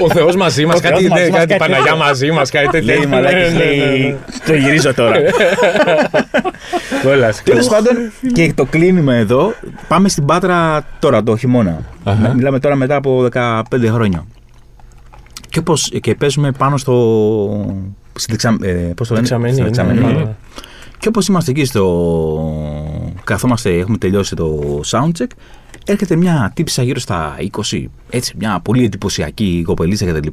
C: Ο Θεός μαζί μας,
B: Ο
C: κάτι,
B: Θεός μαζί
C: ναι,
B: μας,
C: κάτι
B: κάτι
C: Παναγιά
B: τέτοιο.
C: μαζί μας, κάτι τέτοιο.
B: λέει μαλάκι,
C: Ναι, ναι, ναι,
B: λέει.
C: ναι.
B: Το γυρίζω τώρα.
C: Κόλλας,
B: Τέλος πάντων, και το κλείνουμε εδώ. Πάμε στην Πάτρα τώρα, το χειμώνα.
A: Αχα.
B: Μιλάμε τώρα μετά από 15 χρόνια. Και, πώς, και παίζουμε πάνω στο. Στη δεξα, ε, πώς το λένε,
C: Δεξαμενή,
B: στη
C: ναι,
B: δεξαμενή.
C: ναι, ναι.
B: Και όπως είμαστε εκεί στο. Καθόμαστε, έχουμε τελειώσει το soundcheck. Έρχεται μια τύψα γύρω στα 20, έτσι, μια πολύ εντυπωσιακή κοπελίτσα κτλ.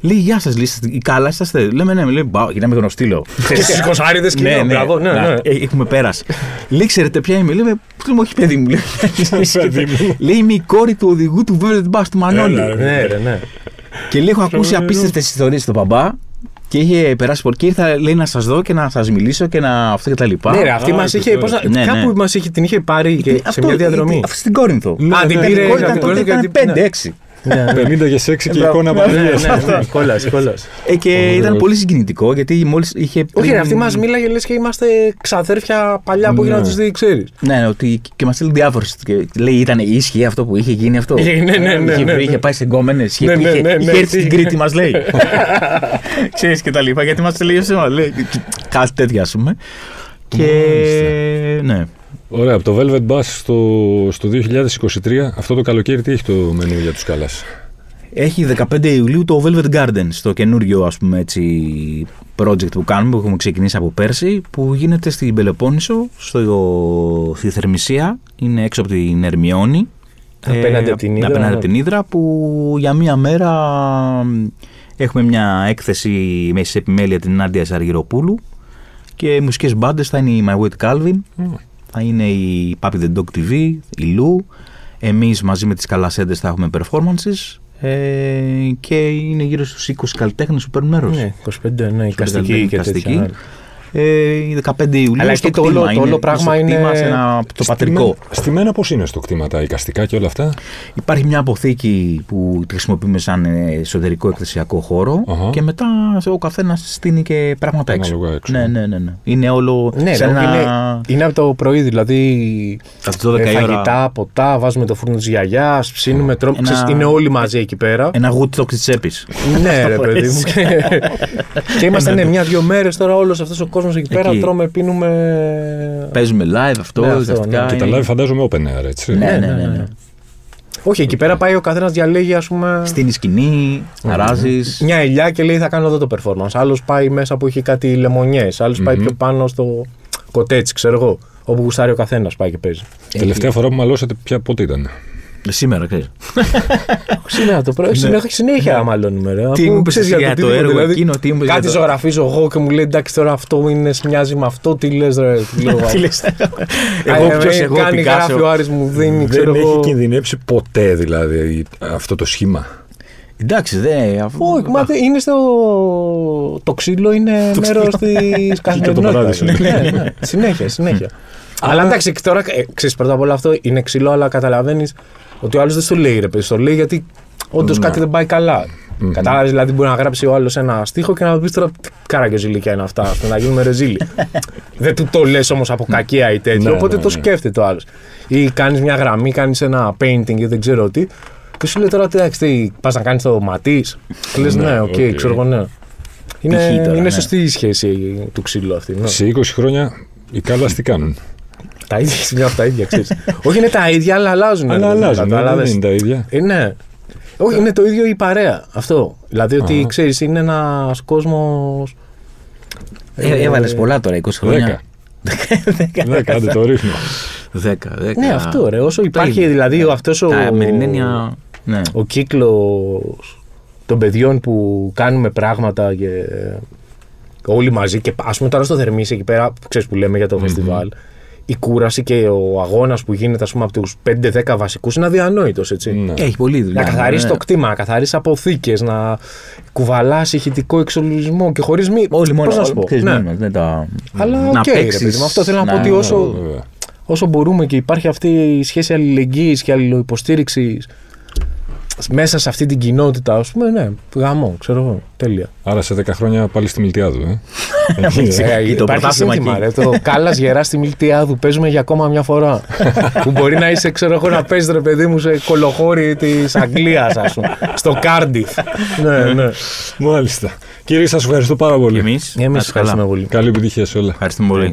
B: Λέει, Γεια σας, λέει, καλά είσαστε; Λέμε, ναι, λέει, «Μπα, γυρνάμε τον στήλο.
C: Και στι κοσάριδε κοινό, μπράβο, ναι,
B: να,
C: ναι.
B: ε, Έχουμε πέρασει. Λέει, ξέρετε ποια είμαι; Λέμε, του λέμε, όχι παιδί μου. Λέει,
A: Παιδί μου.
B: λέει, είμαι η κόρη του οδηγού του Velvet Bus του Μανώλη.
A: Έλα, ρε.
C: Ναι, ρε, ναι.
B: Και λέει, έχω ακούσει απίστευτες ιστορίες στον μπαμπά και είχε περάσει πολύ. Και ήρθα, λέει, να σα δω και να σα μιλήσω και να αυτό και τα λοιπά.
C: Ναι, ρε, αυτή
A: Α,
C: μα
A: είπε
C: είχε.
A: τώρα.
C: πώς να-
B: Ναι,
C: Κάπου
B: ναι.
C: μας είχε, την είχε πάρει και σε
B: Αυτό,
C: μια διαδρομή.
B: Αυτή στην Κόρινθο.
C: Α, την
A: ναι,
C: πήρε
A: ναι,
B: Ήταν
C: για
A: ναι,
C: την
B: τότε
C: Κόρινθο
B: ήταν
C: γιατί- ναι.
B: 5-6.
A: 50 και σεξι και
B: Μπράβο.
A: εικόνα
B: Ναι,
A: Παναγίας.
C: Ναι, ναι, κόλλας, κόλλας.
B: Ε, και ήταν πολύ συγκινητικό γιατί μόλις είχε.
C: Όχι,
B: πριν-
C: ρε, αυτή μας μίλαγε λες και είμαστε ξαδέρφια παλιά που
A: Ναι.
C: έγιναν τις δει, ξέρεις.
B: Ναι, ναι, ότι και μας στείλει διάφορες. Λέει, ήταν ίσχυε αυτό που είχε γίνει αυτό.
C: Ναι, ναι, ναι, ναι,
B: είχε,
C: ναι,
B: βρει,
C: ναι.
B: είχε πάει σε γκόμενες. Είχε,
C: Ναι, ναι,
B: είχε,
C: ναι, ναι,
B: είχε έρθει
C: τι-
B: στην Κρήτη, μας λέει. Ξέρεις και τα λοιπά. Γιατί μας τελείωσε, μα λέει. Κάτι τέτοια, ας πούμε. Και. Ναι.
A: Ωραία, από το Velvet Bus στο, στο 2023, αυτό το καλοκαίρι τι έχει το μενού για τους Κάλλας.
B: Έχει 15 Ιουλίου το Velvet Garden, στο καινούριο ας πούμε έτσι project που κάνουμε, που έχουμε ξεκινήσει από πέρσι, που γίνεται στην Πελοπόννησο, στο, στη Θερμισία, είναι έξω από την Ερμιόνη.
C: Απέναντι από την Ύδρα,
B: απέναντι
C: ναι.
B: από την Ύδρα, που για μία μέρα μ, έχουμε μια έκθεση με σε επιμέλεια την Νάντια Σαργυροπούλου και μουσικές μπάντες θα είναι η My Wet Calvin, θα είναι η Papi the Dog TV, η Lou. Εμείς μαζί με τις καλασέντες θα έχουμε performances ε, και είναι γύρω στους 20 καλλιτέχνες που παίρνουν μέρος.
C: Ναι, 25, ναι, η καστική και
B: Καστική.
C: τέτοια. Ναι.
B: Ε, η 15 Ιουλίου
C: Αλλά
B: στο
C: εκεί το
B: κτήμα
C: όλο- το
B: είναι,
C: όλο πράγμα
B: στο κτήμα,
C: είναι
B: σε ένα, το πατρικό.
A: Στημένα πώς είναι στο κτήμα, τα οικαστικά και όλα αυτά;
B: Υπάρχει μια αποθήκη που τη χρησιμοποιούμε σαν ε, εσωτερικό εκθεσιακό χώρο
A: Αχα.
B: και μετά ο καθένας στείνει και πράγματα έξω.
A: Ανάλογα έξω.
B: Ναι, ναι, ναι, ναι. Είναι όλο
C: Ναι,
B: σε
C: ρε,
B: ένα.
C: είναι, είναι από το πρωί, δηλαδή
B: από τις 12
C: ε,
B: η ώρα.
C: φαγητά, ποτά, βάζουμε το φούρνο της γιαγιάς, ψήνουμε, τρώμε.
B: Ένα-
C: ξέρεις, Είναι όλοι μαζί εκεί πέρα.
B: Ένα Woodstock τη τσέπης.
C: ναι, ρε παιδί μου. και είμαστε ναι, μια-δυο μέρες τώρα όλος αυτός ο κόσμο εκεί πέρα.
B: Εκεί.
C: Τρώμε, πίνουμε.
B: Παίζουμε live αυτό,
C: Ναι, αυτό,
B: ουσιαστικά
C: ναι.
A: Και τα
B: είναι-
A: live φαντάζομαι open air, έτσι.
B: Ναι, ναι,
C: Ναι,
B: ναι.
C: ναι,
B: ναι.
C: ναι. Όχι, εκεί πέρα πάει ο καθένας διαλέγει, ας πούμε.
B: Στην σκηνή, αράζεις.
C: Μια ελιά και λέει θα κάνω εδώ το performance. Άλλος πάει μέσα που έχει κάτι λεμονιές. Άλλος πάει πιο πάνω στο κοτέτσι, ξέρω εγώ. Όπου γουστάρει ο καθένας πάει και παίζει.
A: Τελευταία φορά που μαλώσατε, ποια πότε ήταν;
B: Σήμερα, ξέρεις.
C: Σήμερα το πρωί. Συνέχεια, συνέχεια μαλώνουμε. Ρε.
B: Τι
C: Αφού
B: μου είπες
C: ξέρεις
B: εσύ για το
C: τίποτα,
B: έργο
C: δηλαδή,
B: εκείνο, τι μου είπες
C: Κάτι
B: για το-
C: ζωγραφίζω εγώ και μου λέει εντάξει τώρα αυτό είναι, μοιάζει με αυτό. Τι λες, ρε. Τι λέω,
B: Τι λες.
C: Α,
B: Εγώ
C: ε,
B: ποιος
C: ε,
B: εγώ,
C: Κάνει
B: Πικάσο.
C: γράφει ο Άρης μου δίνει, ξέρω
A: Δεν
C: εγώ.
A: έχει κινδυνεύσει ποτέ δηλαδή αυτό το σχήμα.
B: Εντάξει, δε. αφού-
C: Όχι, μα δεν- είναι στο. Το ξύλο είναι μέρος της καθημερινότητας.
A: παράδεισο.
C: ναι, ναι. Συνέχεια, συνέχεια. Αλλά εντάξει, τώρα ε, ξέρεις, πρώτα απ' όλα αυτό είναι ξύλο, αλλά καταλαβαίνεις ότι ο άλλος δεν στο λέει ρε παιδί. Στο λέει γιατί όντως κάτι δεν πάει καλά. Κατάλαβες, δηλαδή μπορεί να γράψει ο άλλος ένα στίχο και να του πεις τώρα τι καραγκιόζηλικια είναι αυτά, ώστε να γίνουμε ρεζίλοι. δεν του το λες όμως από κακία ή τέτοιο,
A: Ναι,
C: οπότε
A: ναι,
C: το
A: ναι.
C: σκέφτεται ο άλλος. Ή κάνεις μια γραμμή, κάνεις ένα painting ή δεν ξέρω τι. Και σου λέει τώρα, εντάξει, τι, πας να κάνεις το ματί. Και λες, ναι, οκ,
A: οκ.
C: ξέρω εγώ, ναι. Είναι,
B: Π.χ. τώρα,
C: είναι
B: ναι.
C: σωστή η σχέση του ξύλου αυτή. Ναι.
A: Σε 20 χρόνια οι κάλας τι κάνουν;
C: Τα ίδια σημεία αυτά ίδια, ξέρεις. Όχι, είναι τα ίδια, αλλά αλλάζουν.
A: Αλλά
C: ρε,
A: αλλάζουν, ναι,
C: κατάλαβες.
A: δεν είναι τα ίδια.
C: Ε, ναι. Όχι, είναι το ίδιο η παρέα. Αυτό. Δηλαδή ότι
A: Α.
C: ξέρεις, είναι ένας κόσμος.
B: Ε, Έβαλες πολλά τώρα, 20 χρόνια.
A: Ναι, κάντε το ρύθμο.
B: 10, 10.
C: Ναι, αυτό ρε. Όσο υπάρχει
B: ίδια.
C: δηλαδή αυτός ο,
B: Τα με την έννοια. Ναι.
C: ο κύκλος των παιδιών που κάνουμε πράγματα και όλοι μαζί και ας πούμε τώρα στο Θερμίσι εκεί πέρα, που ξέρεις που λέμε για το φεστιβάλ, η κούραση και ο αγώνας που γίνεται ας πούμε, από τους 5-10 βασικούς είναι αδιανόητος, έτσι.
A: Ναι.
B: Έχει πολλή δουλειά.
C: Να καθαρίσει
B: ναι.
C: το κτήμα, να καθαρίσει αποθήκες, να κουβαλάς ηχητικό εξολογισμό και χωρίς μη.
B: Όλοι μόνο.
C: Πώς να σου πω;
B: ξέρεις,
C: Ναι.
B: μόνοι μας, δεν τα.
C: Αλλά
B: να
C: οκ, ρε
B: παίξεις,
C: παιδί μου, αυτό θέλω να πω ότι όσο-
A: Βέβαια.
C: Όσο μπορούμε και υπάρχει αυτή η σχέση αλληλεγγύης και αλληλοϊποστήριξης μέσα σε αυτή την κοινότητα, ας πούμε, ναι, γαμό, ξέρω εγώ. Τέλεια.
A: Άρα σε 10 χρόνια πάλι στη Μιλτιάδου, ε.
C: Ε,
B: το
C: υπάρχει
B: πρωτάθλημα
C: σύνθημα,
B: εκεί.
C: ρε, το κάλας γερά στη Μιλτιάδου. Παίζουμε για ακόμα μια φορά. που μπορεί να είσαι, ξέρω εγώ, να παίζεις ρε παιδί μου σε κωλοχώρι της Αγγλίας, ας πούμε. Στο Κάρντιφ. ναι, ναι.
A: Μάλιστα. Κύριε, σας ευχαριστώ πάρα
B: Και
A: πολύ.
B: εμείς.
C: Εμείς ευχαριστούμε πολύ.
A: Καλή επιτυχία σε όλα.
B: Ευχαριστούμε πολύ.